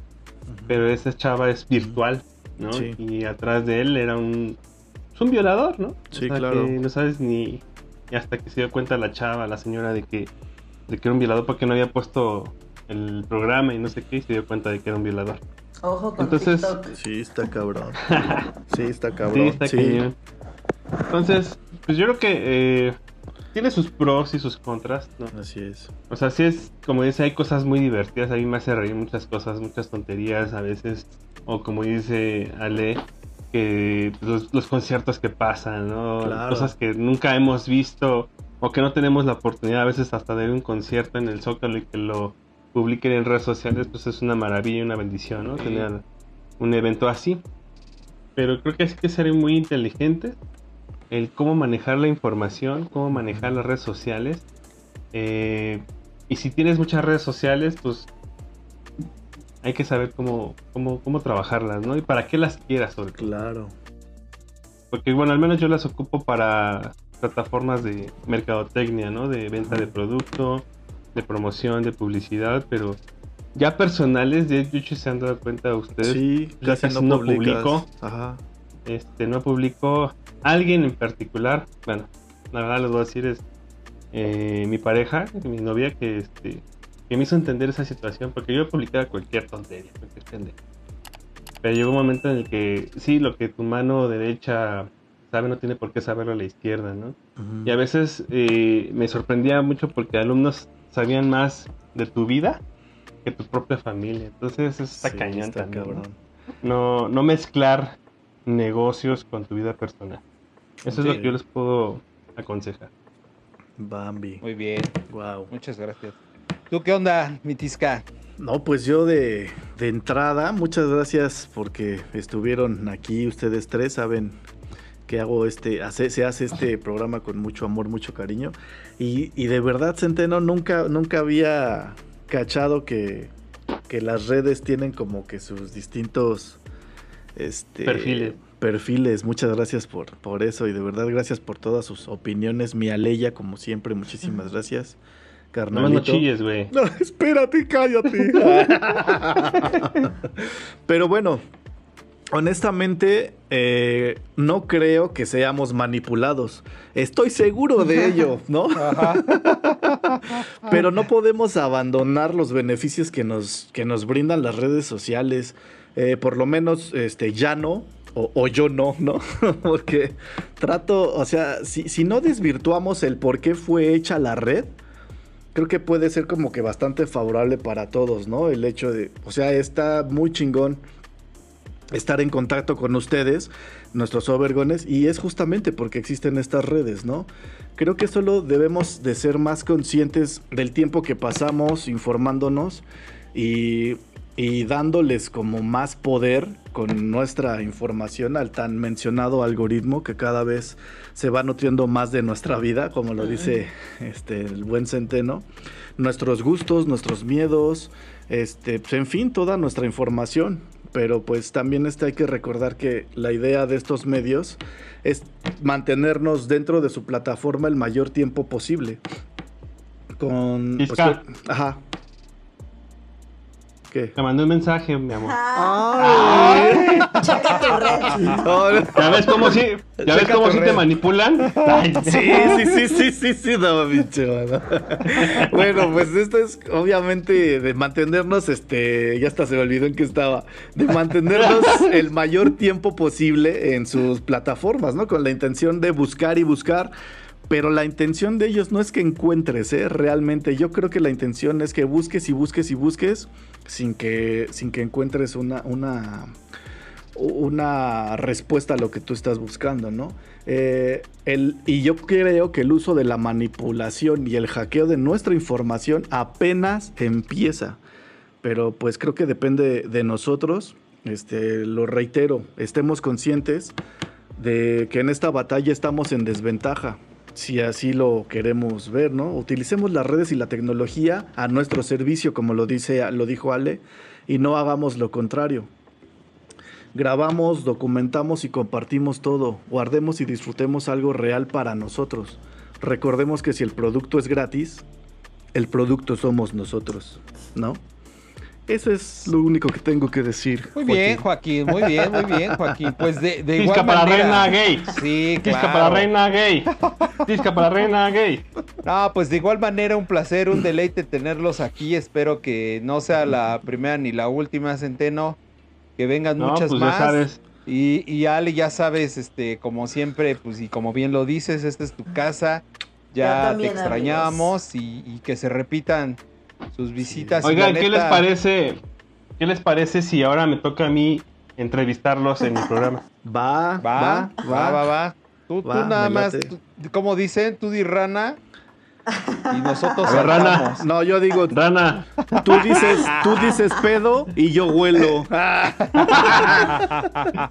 pero esa chava es virtual, ¿no? Sí. Y atrás de él era un, es un violador, ¿no? Sí, O sea, claro. que no sabes ni hasta que se dio cuenta la chava, la señora, de que, de que era un violador porque no había puesto el programa y no sé qué, y se dio cuenta de que era un violador. Ojo con Entonces- TikTok. Sí, está cabrón. Sí, está cabrón. Sí, está cañón. Entonces, pues yo creo que eh, tiene sus pros y sus contras, ¿no? Así es. O sea, sí es, como dice, hay cosas muy divertidas, a mí me hace reír muchas cosas, muchas tonterías a veces, o como dice Ale, que los, los conciertos que pasan, ¿no? Claro. Cosas que nunca hemos visto o que no tenemos la oportunidad a veces hasta de ver un concierto en el Zócalo y que lo publiquen en redes sociales, pues es una maravilla, una bendición, ¿no? Tener un evento así. Pero creo que hay que ser muy inteligentes el cómo manejar la información, cómo manejar las redes sociales. Eh, y si tienes muchas redes sociales, pues hay que saber cómo, cómo, cómo trabajarlas, ¿no? Y para qué las quieras, sobre todo. Claro. Porque, bueno, al menos yo las ocupo para plataformas de mercadotecnia, ¿no? De venta de producto, de promoción, de publicidad, pero ya personales, de hecho se han dado cuenta ustedes, Sí, casi, casi no, no publico. Ajá. este, no publicó alguien en particular, bueno, la verdad les voy a decir es eh, mi pareja, mi novia, que este, que me hizo entender esa situación, porque yo publicaba cualquier tontería, cualquier pendejo. Pero llegó un momento en el que sí, lo que tu mano derecha sabe no tiene por qué saberlo la izquierda, ¿no? Y a veces eh, me sorprendía mucho porque alumnos sabían más de tu vida que tu propia familia. Entonces está Sí, cañón está también, ¿no? cabrón. no, no mezclar negocios con tu vida personal. Eso es lo que yo les puedo aconsejar. Bambi. Muy bien, Wow. muchas gracias. ¿Tú qué onda, mi Tisca? No, pues yo de, de entrada, muchas gracias porque estuvieron aquí ustedes tres, saben que hago este, hace- se hace este programa con mucho amor, mucho cariño. Y, y de verdad, Centeno, nunca, nunca había cachado que, que las redes tienen como que sus distintos este, Perfiles. Perfiles. Muchas gracias por, por eso y de verdad gracias por todas sus opiniones. Mi Aleya, como siempre, muchísimas gracias. Nomás no Carnalito. chilles, güey. No, espérate, cállate. Pero bueno, honestamente, eh, no creo que seamos manipulados. Estoy seguro de ello, ¿no? Pero no podemos abandonar los beneficios que nos, que nos brindan las redes sociales. Eh, por lo menos, este, ya no. O, yo no, ¿no? Porque trato, o sea, si, si no desvirtuamos el por qué fue hecha la red, creo que puede ser como que bastante favorable para todos, ¿no? El hecho de, o sea, está muy chingón estar en contacto con ustedes, nuestros overgones, y es justamente porque existen estas redes, ¿no? Creo que solo debemos de ser más conscientes del tiempo que pasamos informándonos y, y dándoles como más poder con nuestra información al tan mencionado algoritmo que cada vez se va nutriendo más de nuestra vida, como lo dice este, el buen Centeno, nuestros gustos, nuestros miedos, este, pues, en fin, toda nuestra información pero pues también este hay que recordar que la idea de estos medios es mantenernos dentro de su plataforma el mayor tiempo posible. Con... Pues, ajá. ¿Qué? Te mandé un mensaje, mi amor. Ay. Checa tu red. No, no. ¿Ya ves cómo sí, ya ves Checa cómo sí te manipulan? Ay, Sí, sí, sí, sí, sí, sí, no, mano. Bueno, pues esto es obviamente de mantenernos, este, ya hasta se me olvidó en qué estaba, de mantenernos el mayor tiempo posible en sus plataformas, ¿no? Con la intención de buscar y buscar. Pero la intención de ellos no es que encuentres, ¿eh? Realmente. Yo creo que la intención es que busques y busques y busques sin que, sin que encuentres una, una, una respuesta a lo que tú estás buscando, ¿no? Eh, el, y yo creo que el uso de la manipulación y el hackeo de nuestra información apenas empieza. Pero pues creo que depende de nosotros. Este, lo reitero, estemos conscientes de que en esta batalla estamos en desventaja. Si así lo queremos ver, ¿no? Utilicemos las redes y la tecnología a nuestro servicio, como lo dice, lo dijo Ale, y no hagamos lo contrario. Grabamos, documentamos y compartimos todo. Guardemos y disfrutemos algo real para nosotros. Recordemos que si el producto es gratis, el producto somos nosotros, ¿no? Eso es lo único que tengo que decir. Muy bien, Joaquín, muy bien, muy bien, Joaquín. Pues de, de igual para manera. reina gay. Sí, claro. para reina gay. Tisca para reina gay. No, pues de igual manera un placer, un deleite tenerlos aquí. Espero que no sea la primera ni la última, Centeno. Que vengan No, muchas pues ya más. sabes. Y, y Ale, ya sabes, este, como siempre, pues y como bien lo dices, esta es tu casa. Ya también, te extrañábamos y, y que se repitan sus visitas. y Oigan, ¿qué les parece? ¿Qué les parece si ahora me toca a mí entrevistarlos en mi programa? Va, Va, va, va, va. Tú, Va, tú nada más, tú- como dicen, tú di rana y nosotros ver, rana. No, yo digo, Rana, tú dices, tú dices pedo y yo huelo.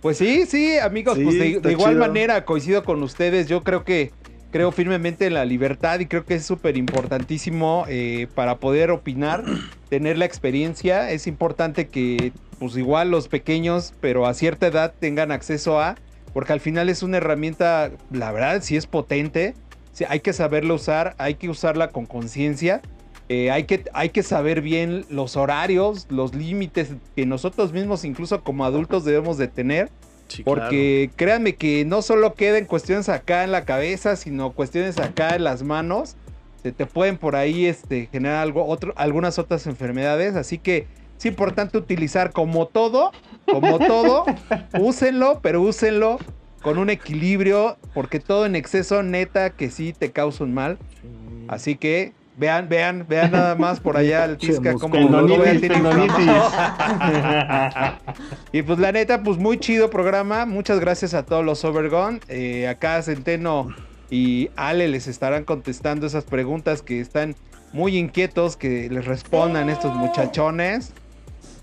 Pues sí, sí, amigos, Sí, pues de, igual chido. manera coincido con ustedes. Yo creo que creo firmemente en la libertad y creo que es súper importantísimo eh, para poder opinar, tener la experiencia. Es importante que, pues igual los pequeños, pero a cierta edad tengan acceso a, porque al final es una herramienta, la verdad, sí es potente. Sí, hay que saberla usar, hay que usarla con conciencia. eh, hay, que, hay que saber bien los horarios, los límites que nosotros mismos, incluso como adultos, debemos de tener. Sí, Porque créanme que no solo queden cuestiones acá en la cabeza, sino cuestiones acá en las manos. Se te pueden por ahí este, generar algo, otro, algunas otras enfermedades. Así que es importante utilizar como todo, como todo, úsenlo, pero úsenlo con un equilibrio, porque todo en exceso, neta, que sí te causa un mal. Así que vean, vean, vean nada más por allá el Tisca Chemos, como y pues la neta, pues muy chido programa. Muchas gracias a todos los Overgone. Eh, acá Centeno y Ale les estarán contestando esas preguntas que están muy inquietos que les respondan estos muchachones.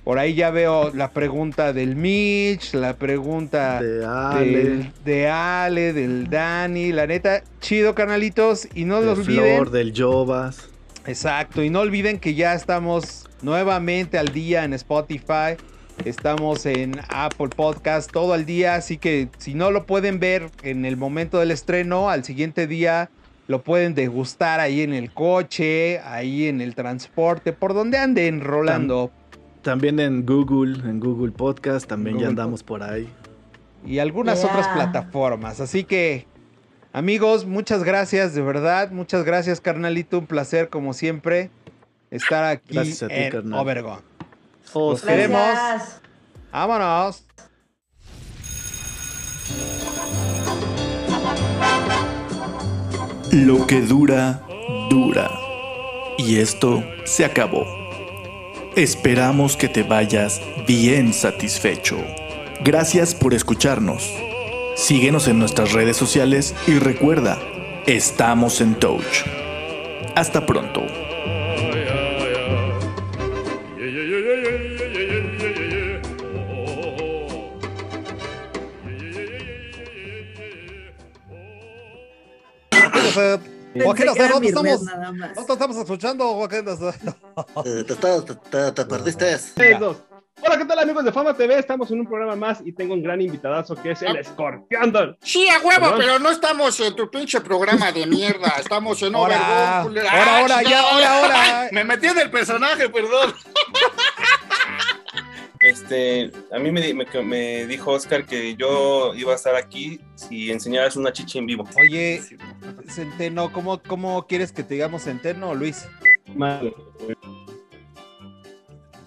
Por ahí ya veo la pregunta del Mitch, la pregunta De Ale. del, de Ale, del Dani. La neta, chido, carnalitos. Y no de lo olviden. Flor, del Jovas. Exacto, y no olviden que ya estamos nuevamente al día en Spotify, estamos en Apple Podcast todo el día, así que si no lo pueden ver en el momento del estreno, al siguiente día lo pueden degustar ahí en el coche, ahí en el transporte, por donde anden rolando. También en Google, en Google Podcast, también ya andamos por ahí. y algunas Yeah. otras plataformas. Así que, amigos, muchas gracias, de verdad. Muchas gracias, carnalito. Un placer, como siempre, estar aquí Gracias a ti, en carnal. Obregón. Oh, Los queremos. Vámonos. Lo que dura, dura. Y esto se acabó. Esperamos que te vayas bien satisfecho. Gracias por escucharnos. Síguenos en nuestras redes sociales y recuerda, estamos en Touch. Hasta pronto. Joaquín, Pensé que era ¿dónde mi red estamos? ¿Dónde estamos escuchando, Joaquín? Eh, Te, te, te, te- te perdiste. Hola, ¿qué tal amigos de Fama TV? Estamos en un programa más y tengo un gran invitadazo que es el Escorpión. Don. Sí, a huevo, Perdón. pero no estamos en tu pinche programa de mierda. Estamos en culera. ahora, Ah, ahora, ya, ahora, ahora. Me metí en el personaje, perdón. Este, a mí me, me, me dijo Oscar que yo iba a estar aquí si enseñaras una chicha en vivo. Oye, Centeno, ¿cómo, ¿cómo quieres que te digamos Centeno o Luis? Madre,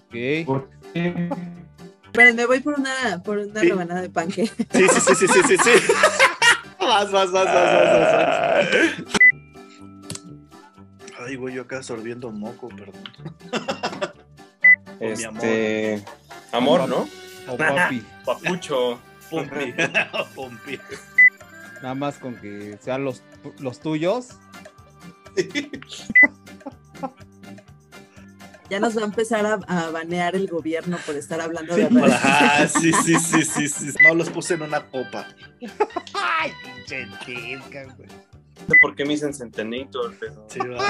Ok. ¿por qué? Pero me voy por una, por una Sí. rebanada de panque. Sí, sí, sí, sí, sí, sí, sí. Vas, vas, vas, vas, vas, vas, vas. Ay, güey, yo acá sorbiendo moco, perdón. mi Este, amor, ¿no? O papi. Papucho. Pompi. Pompi. Nada más con que sean los, los tuyos. Ya nos va a empezar a, a banear el gobierno por estar hablando de redes. Ajá, sí, sí, sí, sí, sí. No los puse en una copa. Ay, tilca, güey. No sé por qué me dicen Centenator, pero... Sí, va.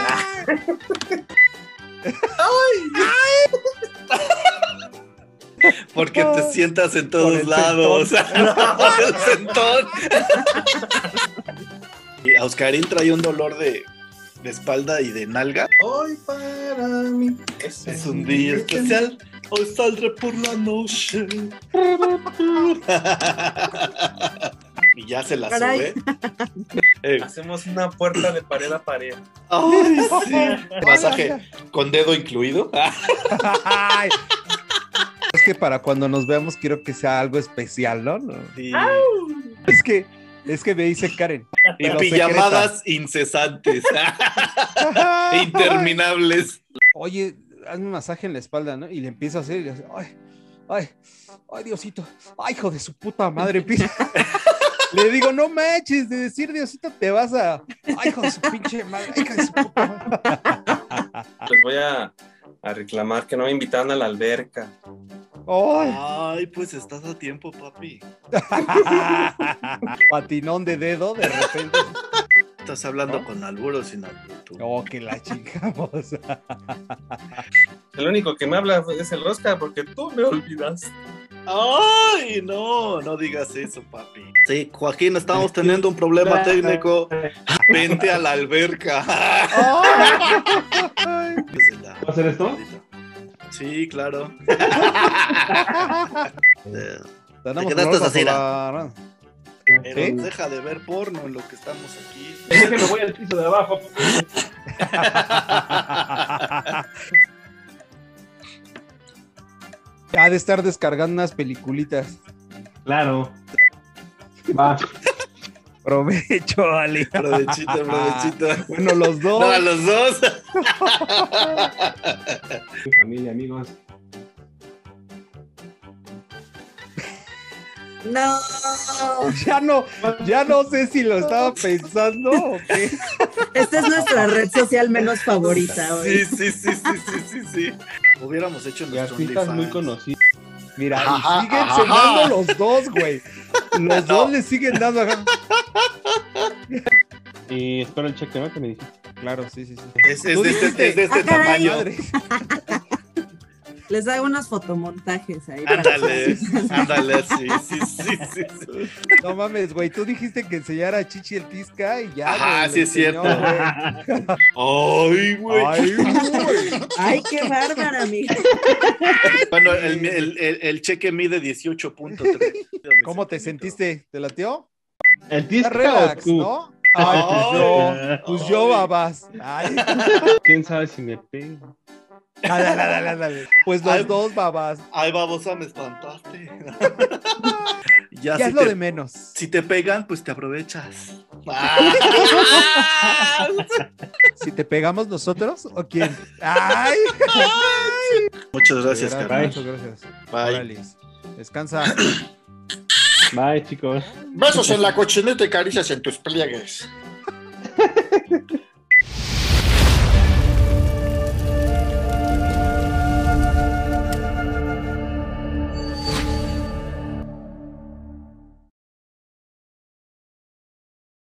Porque te sientas en todos lados. El sentón. Y a Oscarín trae un dolor de, de espalda y de nalga. Hoy para mí es, Es un día especial. Hoy saldré por la noche. y ya se la Caray. sube. Eh, Hacemos una puerta de pared a pared. ay, sí. Masaje con dedo incluido. Ay. Es que para cuando nos veamos quiero que sea algo especial, ¿no? No. Sí. Es que, es que me dice Karen. Y pijamadas incesantes. Interminables. Oye, hazme un masaje en la espalda, ¿no? Y le empiezo a hacer y le hace, ay, ay, ay, Diosito, ay, hijo de su puta madre, empieza. Le digo, no manches, de decir Diosito te vas a. Ay, hijo de su pinche madre, ay, hijo de su puta madre. Les voy a, a reclamar que no me invitaron a la alberca. Ay. Ay, pues estás a tiempo, papi. Patinón de dedo, de repente. Estás hablando con alburo sin. Oh, que la chingamos. El único que me habla es el Oscar porque tú me olvidas. Ay, no, no digas eso, papi. Sí, Joaquín, estamos teniendo un problema técnico. Vente a la alberca. Ay. Desde la- ¿Va a hacer esto? Sí, claro. Tenemos quedaste así, la- Pero ¿Sí? deja de ver porno en lo que estamos aquí. Es que me voy al piso de abajo. Ha de estar descargando unas peliculitas. Claro. Va. Provecho, Ali. Provechito, provechito. Bueno, los dos. No, a los dos. Familia, amigos. No. Ya no, ya no sé si lo estaba pensando o qué. Esta es nuestra red social menos favorita hoy. Sí, sí, sí, sí, sí, sí, sí. Hubiéramos hecho nuestro artistas muy OnlyFans. Mira, y siguen ajá. cenando los dos, güey. Los No. dos le siguen dando. ajá. Y espero el cheque, ¿no? Que me dijiste. Claro, sí, sí, sí. Es, de este, es de este "Ah, caray". tamaño. Les hago unos fotomontajes ahí. Ándale, ándale, sí, sí, sí, sí. sí. No mames, güey. Tú dijiste que enseñara a Chichi el Tisca y ya. Ajá, güey, sí le es cierto. Ay, güey. Ay, güey. Ay, qué bárbara, amiga. Bueno, el, el, el, el cheque mide 18.3. ¿Cómo te sentiste? ¿Te latió? ¿El Tisca relax, o tú? ¿no? Ay, pues yo, pues yo, babas. Ay, ¿Quién sabe si me pego? Dale, dale, dale, dale. Pues los Ay. dos, babas. Ay, babosa, me espantaste. ya, Ya si es lo te, de menos. si te pegan, pues te aprovechas. Si te pegamos nosotros o quién. Ay, Muchas gracias, carnal. Muchas gracias. Bye. Órale. Descansa. Bye, chicos. Besos en la cochineta y caricias en tus pliegues.